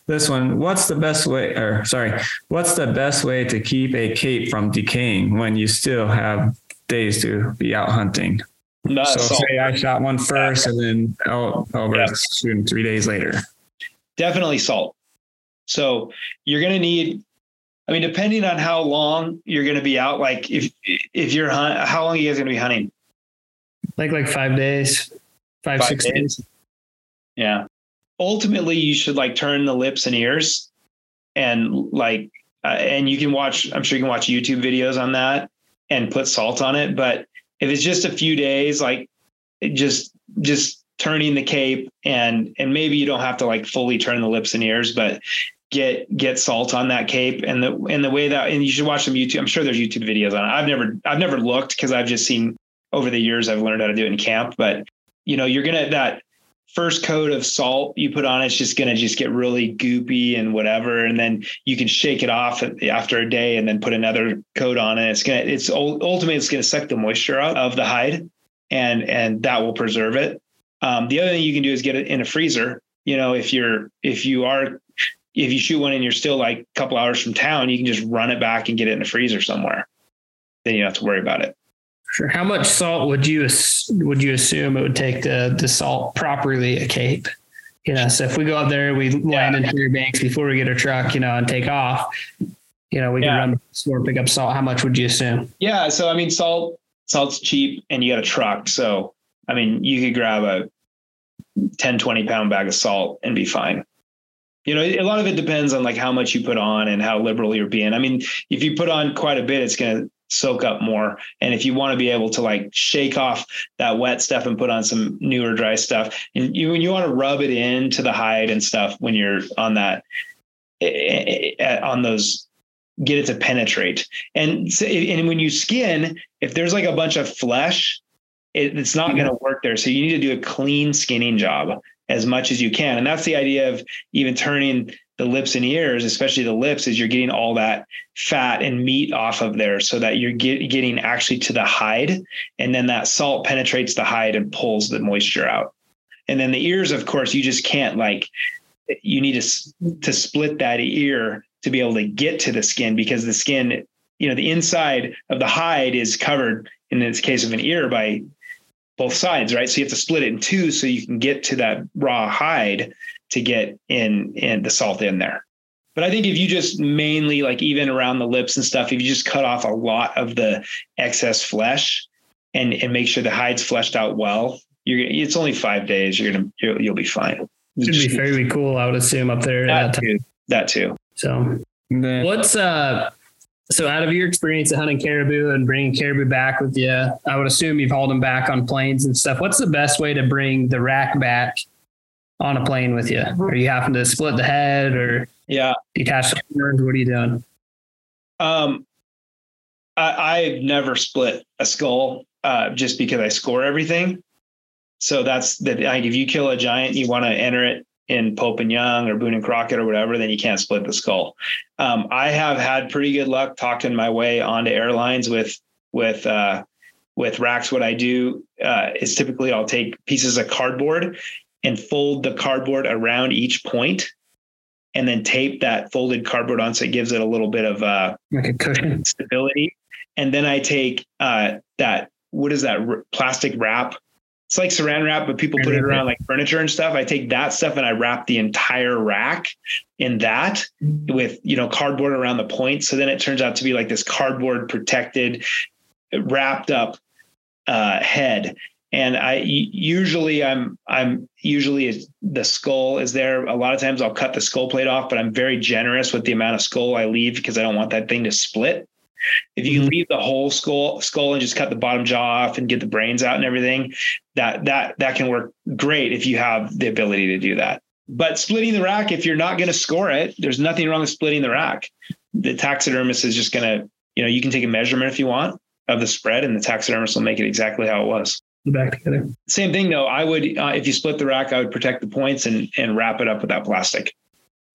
this one, what's the best way, or sorry, what's the best way to keep a cape from decaying when you still have days to be out hunting? No, so salt. say I shot one first and then out over Yeah. shooting three days later. definitely salt. So you're going to need, I mean, depending on how long you're going to be out, like if, if you're hunt, how long are you guys going to be hunting? Like like five days, five, Five six days? days. Yeah. Ultimately, you should like turn the lips and ears and like, uh, and you can watch, I'm sure you can watch YouTube videos on that and put salt on it. But if it's just a few days, like just, just turning the cape and, and maybe you don't have to like fully turn the lips and ears, but get, get salt on that cape and the, and the way that, and you should watch some YouTube. I'm sure there's YouTube videos on it. I've never, I've never looked because I've just seen over the years, I've learned how to do it in camp, but you know, you're to, that, first coat of salt you put on it's just going to just get really goopy and whatever and then you can shake it off after a day and then put another coat on it. It's going to it's ultimately it's going to suck the moisture out of the hide and and that will preserve it. Um, the other thing you can do is get it in a freezer. You know if you're if you are if you shoot one and you're still like a couple hours from town you can just run it back and get it in a freezer somewhere. Then you don't have to worry about it Sure. How much salt would you would you assume it would take to to salt properly a cape? You know, so if we go up there, we land in Fairbanks before we get our truck, you know, and take off. You know, we Yeah. can run the store, pick up salt. How much would you assume? Yeah, so I mean, salt salt's cheap, and you got a truck. So I mean, you could grab a 10, 20 pound bag of salt and be fine. You know, a lot of it depends on like how much you put on and how liberal you're being. I mean, if you put on quite a bit, it's going to soak up more. And if you want to be able to like shake off that wet stuff and put on some newer dry stuff, and you you want to rub it into the hide and stuff when you're on that eh, eh, on those get it to penetrate. And and when you skin, if there's like a bunch of flesh, it, it's not going to work there. So you need to do a clean skinning job as much as you can. And that's the idea of even turning the lips and ears, especially the lips, is you're getting all that fat and meat off of there so that you're get, getting actually to the hide. And then that salt penetrates the hide and pulls the moisture out. And then the ears, of course, you just can't like, you need to, to split that ear to be able to get to the skin because the skin, you know, the inside of the hide is covered in this case of an ear by both sides, right? So you have to split it in two so you can get to that raw hide to get in in the salt in there. But I think if you just mainly like even around the lips and stuff, if you just cut off a lot of the excess flesh and and make sure the hide's fleshed out well, you're gonna, it's only five days. You're gonna you'll, you'll be fine. It should be fairly cool, I would assume, up there. That that too. That too. So, then what's uh? So, out of your experience of hunting caribou and bringing caribou back with you, I would assume you've hauled them back on planes and stuff. What's the best way to bring the rack back on a plane with you? Are you having to split the head or Yeah. detach the horns? What are you doing? Um, I, I've never split a skull uh, just because I score everything. So that's the like if you kill a giant, you want to enter it in Pope and Young or Boone and Crockett or whatever, then you can't split the skull. Um, I have had pretty good luck talking my way onto airlines with with uh, with racks. What I do uh, is typically I'll take pieces of cardboard and fold the cardboard around each point, and then tape that folded cardboard on so it gives it a little bit of uh, Like a cushion? stability. And then I take uh, that what is that r- plastic wrap? It's like saran wrap, but people put it around like furniture and stuff. I take that stuff and I wrap the entire rack in that with you know cardboard around the point. So then it turns out to be like this cardboard protected wrapped up uh, head. And I usually I'm I'm usually the skull is there. A lot of times I'll cut the skull plate off, but I'm very generous with the amount of skull I leave because I don't want that thing to split. If you mm-hmm. leave the whole skull skull and just cut the bottom jaw off and get the brains out and everything, that that that can work great if you have the ability to do that. But splitting the rack, if you're not going to score it, there's nothing wrong with splitting the rack. The taxidermist is just going to, you know, you can take a measurement if you want of the spread, and the taxidermist will make it exactly how it was. Back together. Same thing though. I would, uh, if you split the rack, I would protect the points and and wrap it up with that plastic.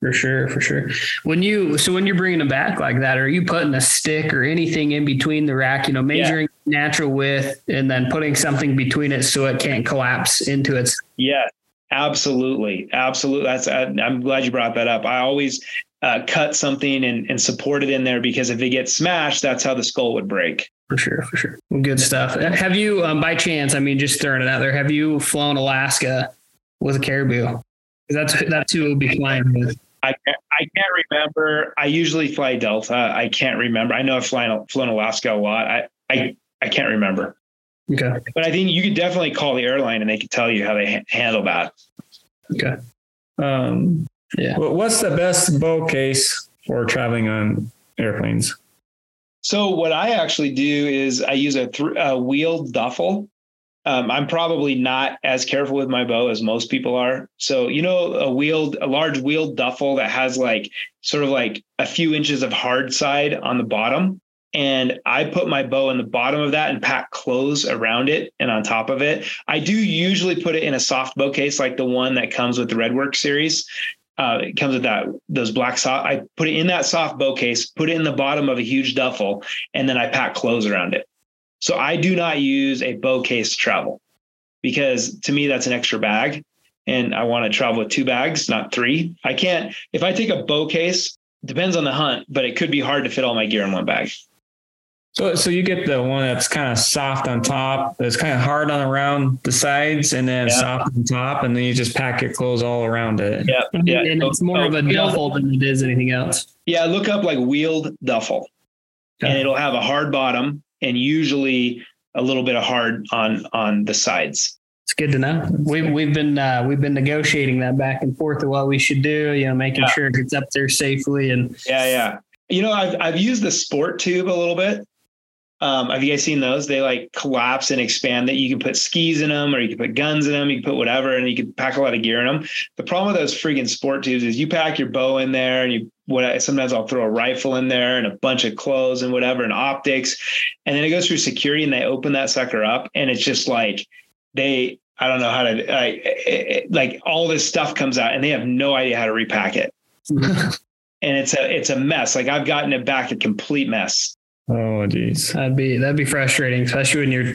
For sure, for sure. When you so when you're bringing them back like that, are you putting a stick or anything in between the rack? You know, measuring yeah. natural width and then putting something between it so it can't collapse into its. Yeah, absolutely, absolutely. That's I'm glad you brought that up. I always uh, cut something and, and support it in there because if it gets smashed, that's how the skull would break. For sure, for sure. Good stuff. Have you, um, by chance, I mean, just throwing it out there, have you flown Alaska with a caribou? That's that's who will be flying with. I can't, I can't remember. I usually fly Delta. I can't remember. I know I've flown, flown Alaska a lot. I, I, I can't remember. Okay. But I think you could definitely call the airline and they could tell you how they ha- handle that. Okay. Um, yeah. What's the best bow case for traveling on airplanes? So what I actually do is I use a, th- a wheeled duffel um, I'm probably not as careful with my bow as most people are. So, you know, a wheeled, a large wheeled duffel that has like sort of like a few inches of hard side on the bottom. And I put my bow in the bottom of that and pack clothes around it and on top of it. I do usually put it in a soft bow case like the one that comes with the RedWrx series. Uh, it comes with that those black soft. I put it in that soft bow case, put it in the bottom of a huge duffel, and then I pack clothes around it. So I do not use a bow case to travel because to me that's an extra bag and I want to travel with two bags, not three. I can't if I take a bow case, depends on the hunt, but it could be hard to fit all my gear in one bag. So, so you get the one that's kind of soft on top, that's kind of hard on around the sides, and then yeah. soft on top, and then you just pack your clothes all around it. Yeah, yeah. And it's more of a duffel than it is anything else. Yeah, look up like wheeled duffel, okay. and it'll have a hard bottom, and usually a little bit of hard on on the sides. It's good to know. We've we've been uh, we've been negotiating that back and forth of what we should do. You know, making yeah. sure it gets up there safely and yeah, yeah. You know, I've I've used the sport tube a little bit. Um, have you guys seen those? They like collapse and expand that you can put skis in them or you can put guns in them, you can put whatever, and you can pack a lot of gear in them. The problem with those freaking sport tubes is you pack your bow in there and you what sometimes I'll throw a rifle in there and a bunch of clothes and whatever and optics. And then it goes through security and they open that sucker up and it's just like they I don't know how to like like all this stuff comes out and they have no idea how to repack it. *laughs* and it's a it's a mess. Like I've gotten it back a complete mess. Oh geez. That'd be that'd be frustrating, especially when you're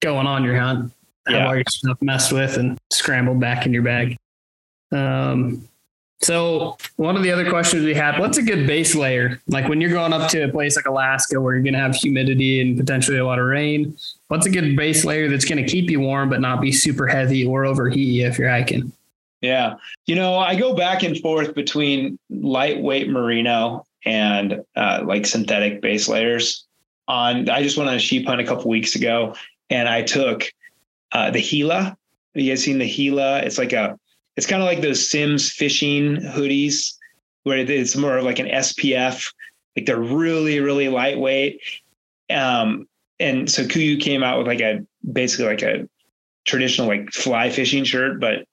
going on your hunt. Have yeah. all your stuff messed with and scrambled back in your bag. Um so one of the other questions we had, what's a good base layer? Like when you're going up to a place like Alaska where you're going to have humidity and potentially a lot of rain, what's a good base layer that's going to keep you warm but not be super heavy or overheat you if you're hiking? Yeah. You know, I go back and forth between lightweight merino and uh, like synthetic base layers. On I just went on a sheep hunt a couple weeks ago and I took uh, the Gila. You guys seen the Gila? It's like a it's kind of like those Simms fishing hoodies where it's more of like an SPF. Like they're really, really lightweight. Um, and so KUIU came out with like a basically like a traditional like fly fishing shirt, but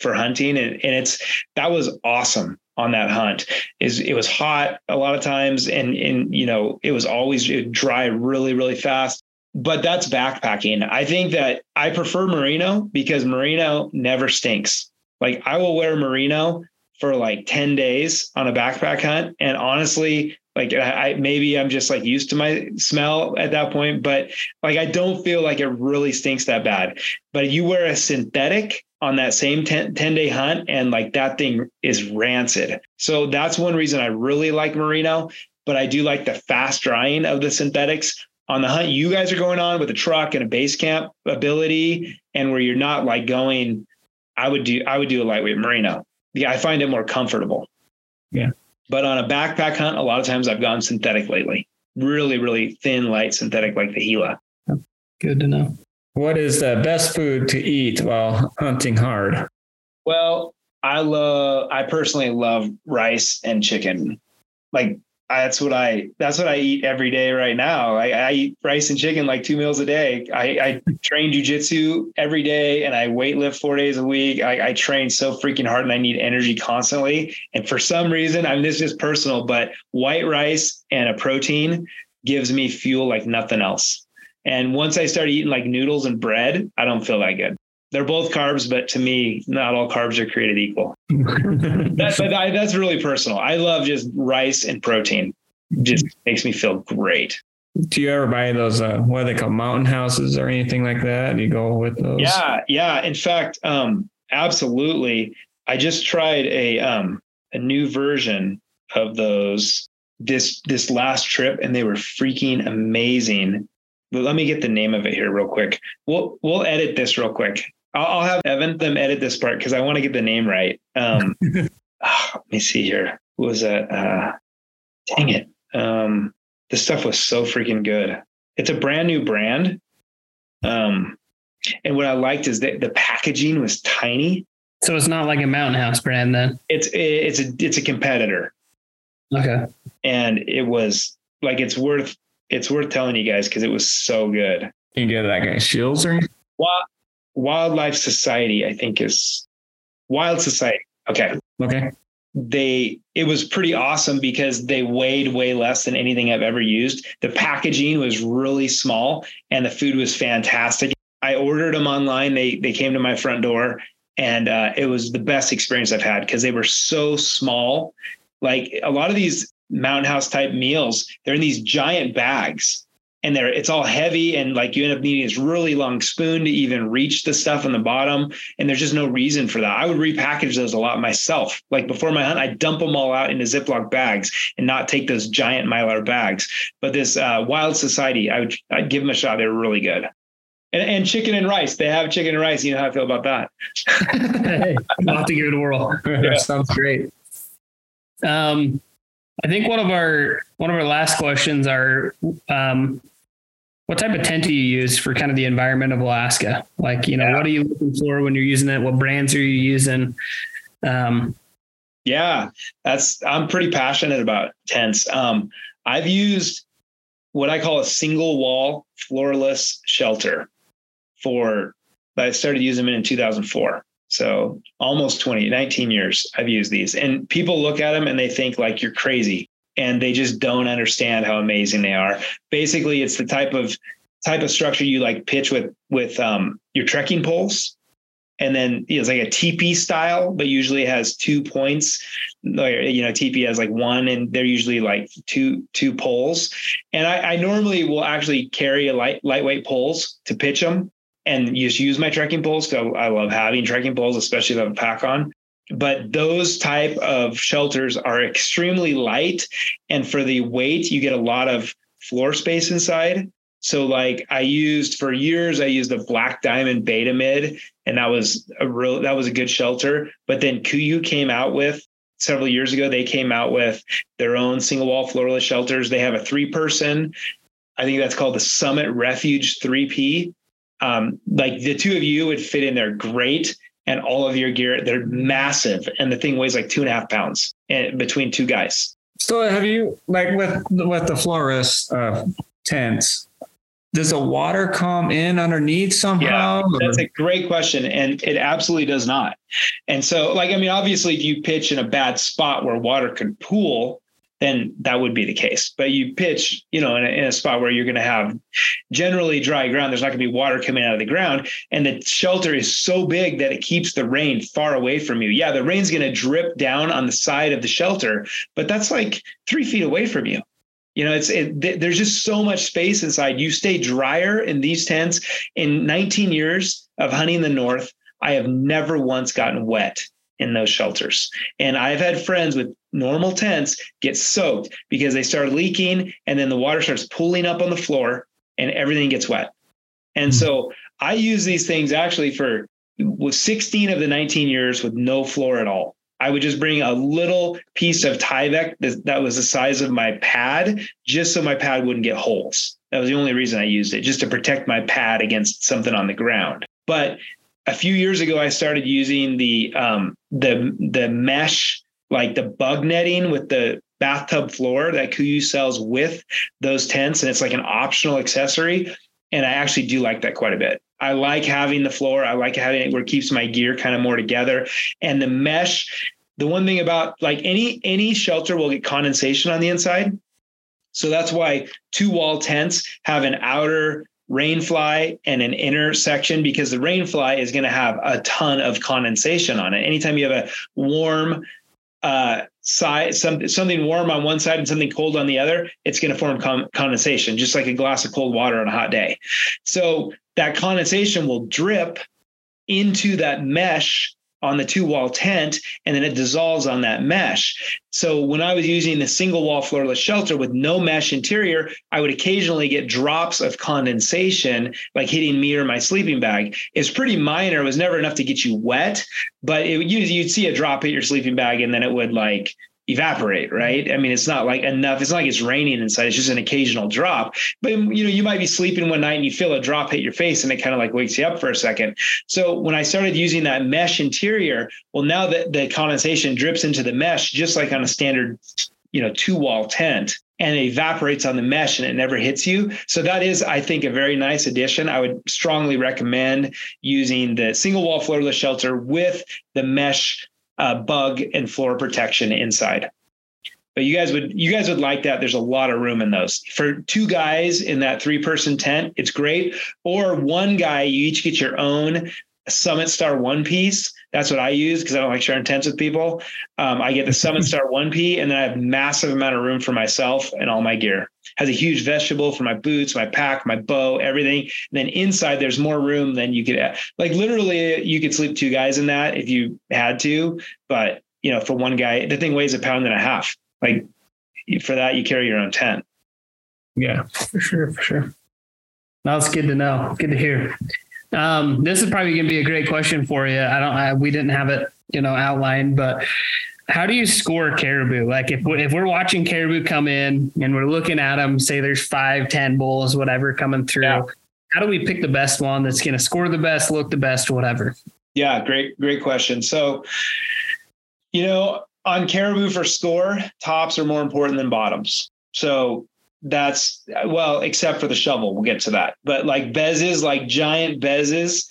for hunting. And, and it's that was awesome on that hunt. Is it was hot a lot of times and and you know it was always dry really, really fast. But that's backpacking. I think that I prefer merino because merino never stinks. Like I will wear merino for like 10 days on a backpack hunt. And honestly, like I maybe I'm just like used to my smell at that point, but like I don't feel like it really stinks that bad. But you wear a synthetic on that same 10, 10 day hunt and like that thing is rancid. So that's one reason I really like merino, but I do like the fast drying of the synthetics on the hunt you guys are going on with a truck and a base camp ability and where you're not like going I would do I would do a lightweight merino. Yeah, I find it more comfortable. Yeah. But on a backpack hunt, a lot of times I've gone synthetic lately. really, really thin, light synthetic like the Gila. Good to know. What is the best food to eat while hunting hard? Well, I love, I personally love rice and chicken. Like that's what I that's what I eat every day right now. I, I eat rice and chicken like two meals a day. I, I train jujitsu every day and I weight lift four days a week. I, I train so freaking hard and I need energy constantly. And for some reason, I mean this is personal, but white rice and a protein gives me fuel like nothing else. And once I start eating like noodles and bread, I don't feel that good. They're both carbs, but to me, not all carbs are created equal. *laughs* that, but I, that's really personal. I love just rice and protein. Just makes me feel great. Do you ever buy those uh, what are they call mountain houses or anything like that? You go with those? Yeah, yeah. In fact, um, absolutely. I just tried a um, a new version of those this this last trip, and they were freaking amazing. Let me get the name of it here real quick. We'll we'll edit this real quick. I'll, I'll have Evan them edit this part because I want to get the name right. Um, oh, *laughs* let me see here. What was that? Uh, dang it. Um, this stuff was so freaking good. It's a brand new brand. Um, and what I liked is that the packaging was tiny. So it's not like a Mountain House brand then. It's it's a it's a competitor. Okay. And it was like it's worth it's worth telling you guys because it was so good. You get that guy Shields or Wild, Wildlife Society, I think is Wild Society. Okay. Okay. They it was pretty awesome because they weighed way less than anything I've ever used. The packaging was really small and the food was fantastic. I ordered them online. They they came to my front door and uh, it was the best experience I've had because they were so small. Like a lot of these mountain house type meals, they're in these giant bags. And they're it's all heavy and like you end up needing this really long spoon to even reach the stuff on the bottom. And there's just no reason for that. I would repackage those a lot myself. Like before my hunt i dump them all out into ziploc bags and not take those giant mylar bags. But this uh, wild society i would i'd give them a shot. They're really good. And, and, chicken and rice. They have chicken and rice. You know how i feel about that. *laughs* Hey, i'll have to give it a whirl. *laughs* Yeah. sounds great. Um I think one of our one of our last questions are um, what type of tent do you use for kind of the environment of Alaska? Like, you know, yeah. what are you looking for when you're using it? What brands are you using? Um, yeah, that's I'm pretty passionate about tents. Um, I've used what I call a single wall floorless shelter for I started using them in 2004. So almost 20, 19 years I've used these. And people look at them and they think like you're crazy and they just don't understand how amazing they are. Basically, it's the type of type of structure you like pitch with with um, your trekking poles. And then it's like a teepee style, but usually has two points. You know, teepee has like one, and they're usually like two two poles. And I, I normally will actually carry a light lightweight poles to pitch them and just use my trekking poles because I love having trekking poles, especially if I have a pack on. But those type of shelters are extremely light, and for the weight, you get a lot of floor space inside. So, like I used for years, I used the Black Diamond Beta Mid, and that was a real that was a good shelter. But then KUIU came out with several years ago. They came out with their own single wall floorless shelters. They have a three person. I think that's called the Summit Refuge 3P um, like the two of you would fit in there great and all of your gear they're massive and the thing weighs like two and a half pounds and between two guys. So have you like with with the floorless uh, tents does the water come in underneath somehow yeah, that's a great question and it absolutely does not. And so like i mean obviously if you pitch in a bad spot where water could pool then that would be the case. But you pitch, you know, in a, in a spot where you're going to have generally dry ground, there's not going to be water coming out of the ground. And the shelter is so big that it keeps the rain far away from you. Yeah, the rain's going to drip down on the side of the shelter, but that's like three feet away from you. You know, it's it, there's just so much space inside. You stay drier in these tents. In 19 years of hunting the north, I have never once gotten wet in those shelters. And I've had friends with normal tents get soaked because they start leaking and then the water starts pooling up on the floor and everything gets wet. And mm-hmm. so I use these things actually for with 16 of the 19 years with no floor at all. I would just bring a little piece of Tyvek that, that was the size of my pad, just so my pad wouldn't get holes. That was the only reason I used it, just to protect my pad against something on the ground. But a few years ago, I started using the um, the the mesh, like the bug netting with the bathtub floor that KUIU sells with those tents, and it's like an optional accessory. And I actually do like that quite a bit. I like having the floor. I like having it where it keeps my gear kind of more together. And the mesh, the one thing about like any any shelter will get condensation on the inside. So that's why two wall tents have an outer rainfly and an inner section because the rainfly is going to have a ton of condensation on it. Anytime you have a warm uh, side, some, something warm on one side and something cold on the other, it's going to form com- condensation, just like a glass of cold water on a hot day. So that condensation will drip into that mesh on the two wall tent and then it dissolves on that mesh. So when I was using the single wall floorless shelter with no mesh interior, I would occasionally get drops of condensation like hitting me or my sleeping bag. It's pretty minor. It was never enough to get you wet, but it, you'd see a drop hit your sleeping bag and then it would like evaporate, right? I mean, it's not like enough. It's not like it's raining inside. It's just an occasional drop. But you know, you might be sleeping one night and you feel a drop hit your face, and it kind of like wakes you up for a second. So when I started using that mesh interior, well, now that the condensation drips into the mesh, just like on a standard, you know, two wall tent. And it evaporates on the mesh and it never hits you. So that is, I think, a very nice addition. I would strongly recommend using the single wall floorless shelter with the mesh uh, bug and floor protection inside. But you guys would you guys would like that. There's a lot of room in those. For two guys in that three person tent, it's great. Or one guy, you each get your own Summit Star one piece. That's what I use because I don't like sharing tents with people. Um, I get the Summit Star one P, and then I have massive amount of room for myself and all my gear. Has a huge vestibule for my boots, my pack, my bow, everything. And then inside, there's more room than you could like literally you could sleep two guys in that if you had to. But you know, for one guy, the thing weighs a pound and a half. Like for that, you carry your own tent. Yeah, for sure, for sure. That's good to know. Good to hear. Um, this is probably going to be a great question for you. I don't, I, we didn't have it, you know, outlined, but how do you score caribou? Like if we're, if we're watching caribou come in and we're looking at them, say there's five, ten bulls, whatever coming through. Yeah. How do we pick the best one that's going to score the best, look the best, whatever? Yeah, great, great question. So, you know, on caribou for score, tops are more important than bottoms. So that's well, except for the shovel. We'll get to that. But like bezzes, like giant bezzes.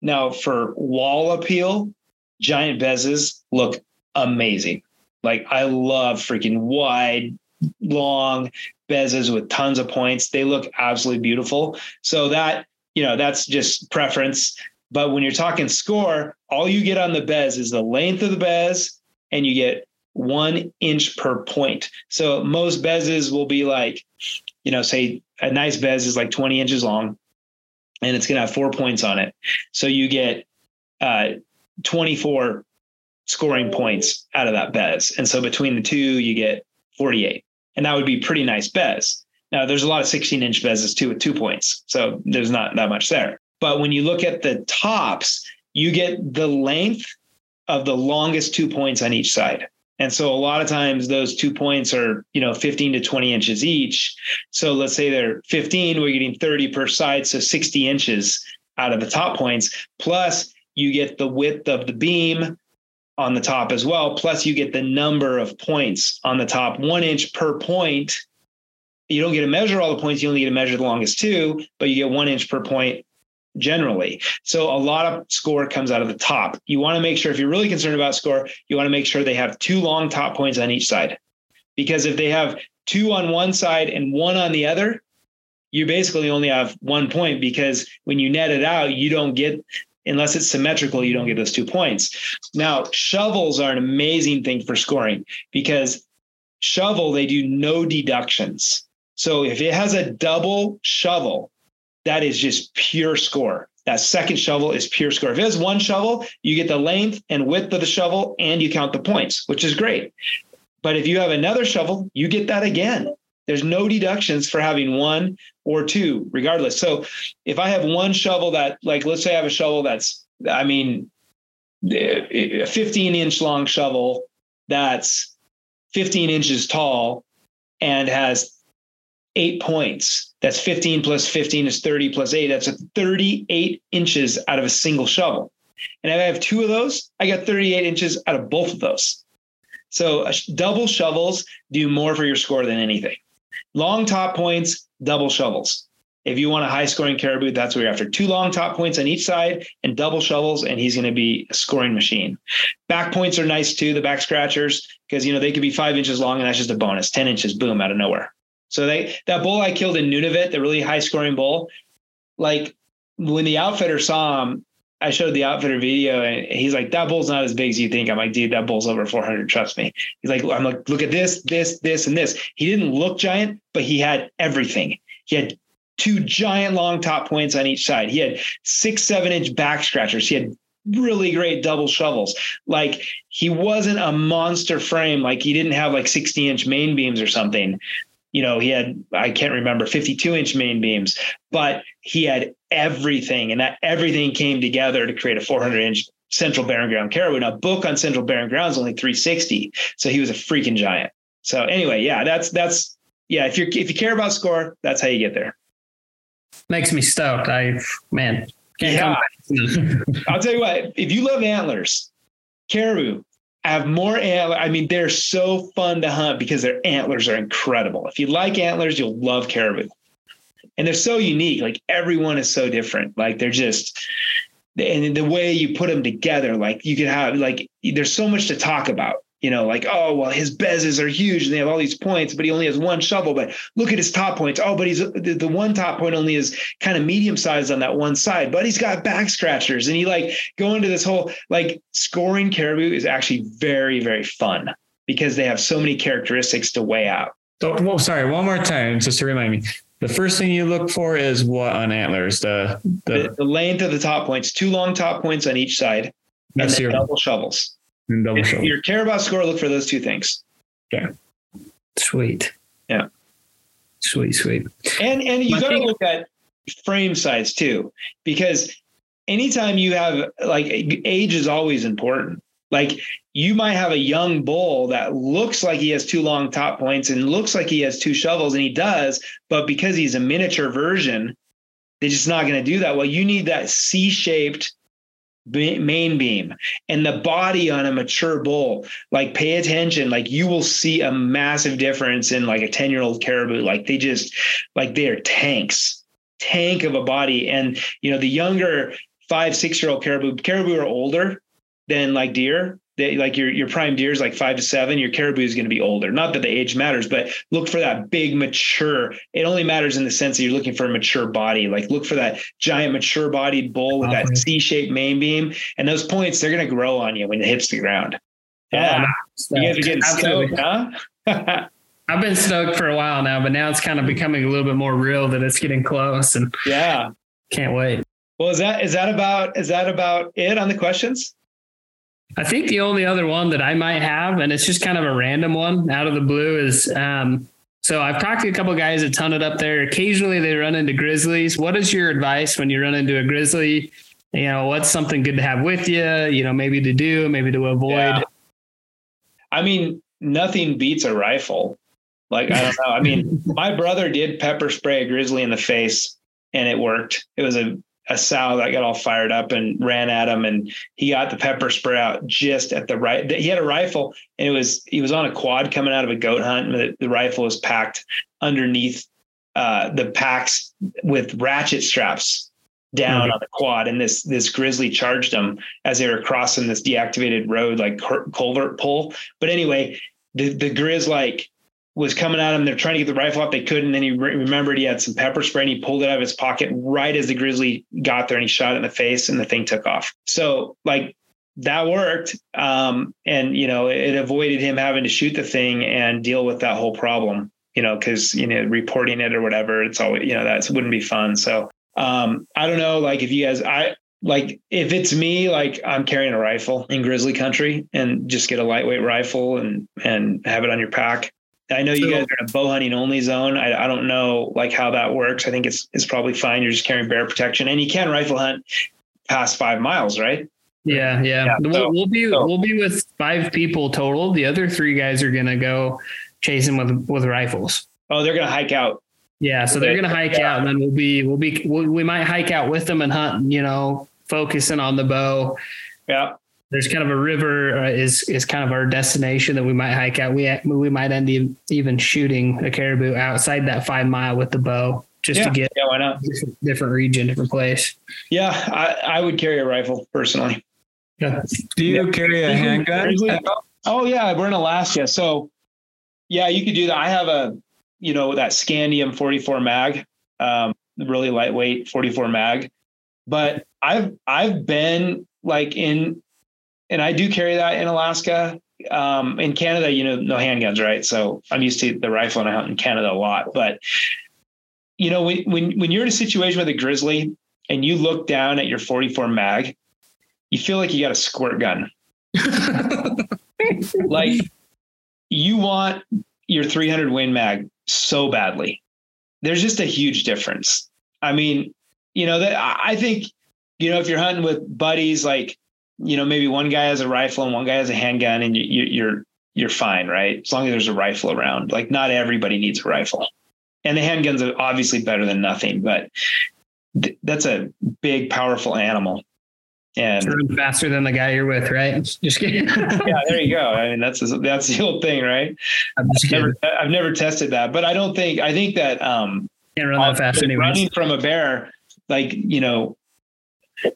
Now for wall appeal, giant bezzes look amazing. Like I love freaking wide, long bezzes with tons of points. They look absolutely beautiful. So that, you know, that's just preference. But when you're talking score, all you get on the bez is the length of the bez and you get one inch per point. So most bezes will be like, you know, say a nice bez is like 20 inches long and it's going to have four points on it. So you get uh, 24 scoring points out of that bez. And so between the two, you get 48. And that would be pretty nice bez. Now, there's a lot of 16 inch bezes too with two points. So there's not that much there. But when you look at the tops, you get the length of the longest two points on each side. And so a lot of times those two points are, you know, 15 to 20 inches each. So let's say they're 15, we're getting 30 per side, so 60 inches out of the top points. Plus you get the width of the beam on the top as well. Plus you get the number of points on the top, one inch per point. You don't get to measure all the points. You only get to measure the longest two, but you get one inch per point generally. So a lot of score comes out of the top. You want to make sure if you're really concerned about score, you want to make sure they have two long top points on each side. Because if they have two on one side and one on the other, you basically only have one point because when you net it out, you don't get unless it's symmetrical, you don't get those two points. Now, shovels are an amazing thing for scoring because shovel, they do no deductions. So if it has a double shovel, that is just pure score. That second shovel is pure score. If it has one shovel, you get the length and width of the shovel and you count the points, which is great. But if you have another shovel, you get that again. There's no deductions for having one or two, regardless. So if I have one shovel that, like, let's say I have a shovel that's, I mean, a 15 inch long shovel that's 15 inches tall and has eight points. That's 15 plus 15 is 30 plus eight. That's a 38 inches out of a single shovel. And if I have two of those, I got 38 inches out of both of those. So uh, double shovels do more for your score than anything. Long top points, double shovels. If you want a high scoring caribou, that's what you're after. Two long top points on each side and double shovels, and he's going to be a scoring machine. Back points are nice too, the back scratchers, because you know they could be five inches long, and that's just a bonus. Ten inches, boom, out of nowhere. So they that bull I killed in Nunavut, the really high scoring bull, like when the outfitter saw him, I showed the outfitter video and he's like, that bull's not as big as you think. I'm like, dude, that bull's over 400. Trust me. He's like, I'm like, look at this, this, this, and this. He didn't look giant, but he had everything. He had two giant long top points on each side. He had six, seven inch back scratchers. He had really great double shovels. Like he wasn't a monster frame. Like he didn't have like 60 inch main beams or something. You know, he had, I can't remember, 52 inch main beams, but he had everything. And that everything came together to create a 400 inch Central Barren Ground caribou. Now, book on Central Barren Ground is only 360. So he was a freaking giant. So anyway, yeah, that's, that's, yeah, if you're, if you care about score, that's how you get there makes me stoked. I man, yeah. *laughs* I'll tell you what. If you love antlers, caribou have more antler. I mean, they're so fun to hunt because their antlers are incredible. If you like antlers, you'll love caribou, and they're so unique. Like everyone is so different. Like they're just. And the way you put them together, like you could have, like, there's so much to talk about you know, like, oh, well, his bezes are huge and they have all these points, but he only has one shovel. But look at his top points. Oh, but he's the, the one top point only is kind of medium sized on that one side, but he's got back scratchers. And he like go into this whole like scoring caribou is actually very, very fun because they have so many characteristics to weigh out. So, well, sorry, one more time, just to remind me. The first thing you look for is what on antlers? The the, the, the length of the top points, two long top points on each side, and then your, double shovels and double if you care about score, look for those two things. Okay. Sweet. Yeah. Sweet, sweet. And and you got to look at frame size too, because anytime you have like age is always important. Like you might have a young bull that looks like he has two long top points and looks like he has two shovels, and he does, but because he's a miniature version, they're just not going to do that. Well, you need that C-shaped main beam. And the body on a mature bull like pay attention. Like you will see a massive difference in like a 10 year old caribou. Like they just like they're tanks. Tank of a body. And you know the younger five six year old caribou caribou are older than like deer they, like your your prime deer is like five to seven. Your caribou is going to be older. Not that the age matters, but look for that big mature. It only matters in the sense that you're looking for a mature body. Like look for that giant mature bodied bull with that C-shaped main beam, and those points they're going to grow on you when it hits the ground. Yeah, oh, you guys are getting Absolutely. stoked, huh? *laughs* I've been stoked for a while now, but now it's kind of becoming a little bit more real that it's getting close, and yeah, can't wait. Well, is that is that about is that about it on the questions? I think the only other one that I might have, and it's just kind of a random one out of the blue, is um, so I've talked to a couple guys that ton it up there. Occasionally they run into grizzlies. What is your advice when you run into a grizzly? You know, what's something good to have with you? You know, maybe to do, maybe to avoid. Yeah. I mean, nothing beats a rifle. Like I don't know. I mean, *laughs* my brother did pepper spray a grizzly in the face, and it worked. It was a a sow that got all fired up and ran at him and he got the pepper spray out just at the right he had a rifle and it was he was on a quad coming out of a goat hunt and the, the rifle was packed underneath uh, the packs with ratchet straps down mm-hmm. on the quad and this this grizzly charged him as they were crossing this deactivated road like culvert pole but anyway the the grizz like was coming at him. They're trying to get the rifle out. They couldn't. Then he re- remembered he had some pepper spray and he pulled it out of his pocket right as the grizzly got there and he shot it in the face and the thing took off. So like that worked. Um, and you know, it avoided him having to shoot the thing and deal with that whole problem, you know, cause you know, reporting it or whatever, it's always, you know, that wouldn't be fun. So um, I don't know, like if you guys, I, like if it's me like i'm carrying a rifle in grizzly country and just get a lightweight rifle and and have it on your pack I know you guys are in a bow hunting only zone. I, I don't know like how that works. I think it's it's probably fine. You're just carrying bear protection, and you can rifle hunt past five miles, right? Yeah, yeah. Yeah, we'll, so- we'll be so- we'll be with five people total. The other three guys are gonna go chasing with with rifles. Oh, they're gonna hike out. Yeah, so they're gonna hike Yeah. out, and then we'll be we'll be we we might hike out with them and hunt. You know, focusing on the bow. Yeah. There's kind of a river uh, is is kind of our destination that we might hike out. We we might end e- even shooting a caribou outside that five mile with the bow just yeah. to get yeah, why not? different, different region, different place. Yeah, I, I would carry a rifle personally. Yeah. Do you Yeah. carry a handgun? Oh yeah, we're in Alaska, so yeah, you could do that. I have a, you know, that Scandium 44 mag, um, really lightweight 44 mag, but I've I've been like in, and I do carry that in Alaska. Um, in Canada, you know, no handguns, right? So I'm used to the rifle, and I hunt in Canada a lot. But you know, when when when you're in a situation with a grizzly and you look down at your 44 mag, you feel like you got a squirt gun *laughs* like you want your 300 win mag so badly there's just a huge difference i mean you know that I I think you know if you're hunting with buddies like you know maybe one guy has a rifle and one guy has a handgun and you, you, you're you're fine right as long as there's a rifle around like not everybody needs a rifle and the handguns are obviously better than nothing but th- that's a big powerful animal and faster than the guy you're with, right? *laughs* Just kidding. *laughs* yeah, there you go. I mean, that's that's the old thing, right? I'm just kidding. Never, I've never tested that, but I don't think I think that um, Can't run that fast running from a bear, like you know,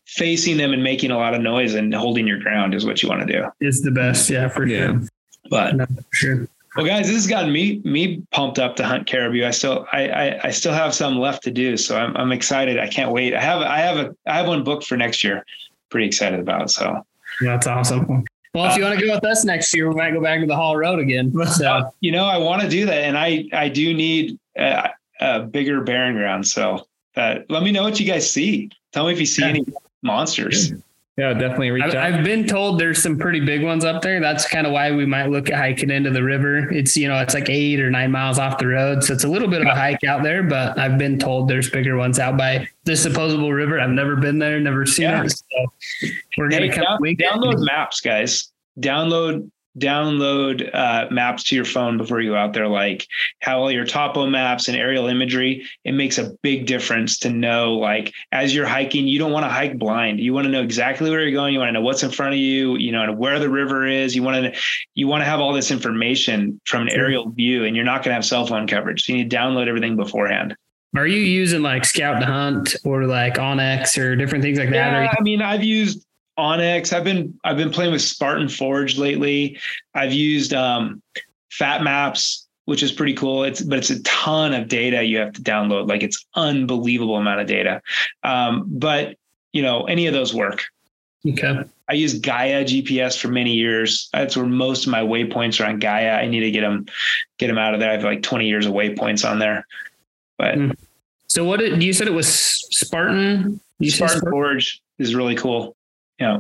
facing them and making a lot of noise and holding your ground is what you want to do. Is the best, yeah, for Yeah. sure. But No, for sure. well, guys, this has gotten me me pumped up to hunt caribou. I still I I, I still have some left to do, so I'm I'm excited. I can't wait. I have I have a I have one booked for next year. Pretty excited about. So yeah, That's awesome. Well, if you want to go with us next year, we might go back to the Haul Road again. *laughs* So you know, I want to do that, and I I do need a, a bigger barren ground. So uh, let me know what you guys see. Tell me if you see Yeah. any monsters. Yeah, definitely reach I've, out. I've been told there's some pretty big ones up there. That's kind of why we might look at hiking into the river. It's you know it's like eight or nine miles off the road, so it's a little bit of a hike out there. But I've been told there's bigger ones out by this supposable river. I've never been there, never seen Yeah. it. So we're gonna come down- download maps, guys. Download download uh, maps to your phone before you go out there. Like how all your topo maps and aerial imagery. It makes a big difference to know. Like as you're hiking, you don't want to hike blind. You want to know exactly where you're going. You want to know what's in front of you. You know and where the river is. You want to you want to have all this information from an aerial view, and you're not going to have cell phone coverage. So you need to download everything beforehand. Are you using like Scout to Hunt or like onX or different things like that? Yeah, I mean, I've used onX. I've been I've been playing with Spartan Forge lately. I've used um, Fat Maps, which is pretty cool. It's but it's a ton of data you have to download. Like it's unbelievable amount of data. Um, but you know, any of those work. okay. I use Gaia GPS for many years. That's where most of my waypoints are on Gaia. I need to get them get them out of there. I have like 20 years of waypoints on there. But Mm. So what did you said it was Spartan? You Spartan Spartan? Forge is really cool. Yeah.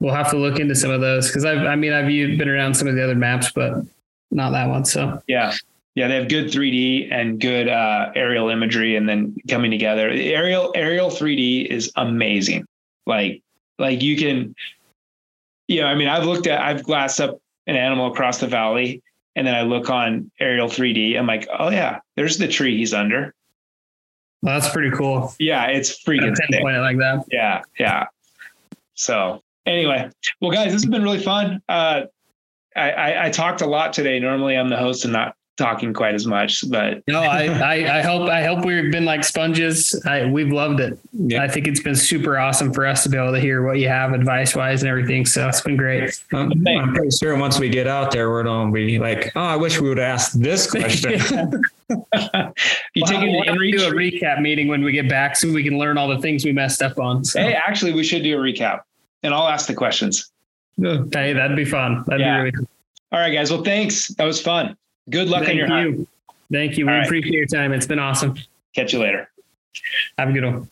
We'll have to look into some of those because I've, I mean, I've been around some of the other maps, but not that one. So Yeah. Yeah, they have good 3D and good uh, aerial imagery, and then coming together. Aerial aerial 3D is amazing. Like like you can, you know, I mean, I've looked at, I've glassed up an animal across the valley, and then I look on aerial 3D. I'm like, oh yeah, there's the tree he's under. well, that's pretty cool. Yeah, it's freaking. Pinpoint it like that. Yeah, yeah. So anyway, well, guys, this has been really fun. Uh, I, I I talked a lot today. Normally, I'm the host and not talking quite as much, but No, I, I, I hope, I hope we've been like sponges. I, we've loved it. Yeah. I think it's been super awesome for us to be able to hear what you have advice wise and everything. So it's been great. I'm, I'm pretty sure once we get out there, we're going to be like, oh, I wish we would ask this *laughs* question. you We'll take have- it we'll to do a recap meeting when we get back so we can learn all the things we messed up on. So, Hey, actually, we should do a recap, and I'll ask the questions. hey, that'd be fun. That'd Yeah. be really cool. All right, guys. Well, thanks. That was fun. Good luck on Thank your hunt. you. Thank you. We right. appreciate your time. It's been awesome. Catch you later. Have a good one.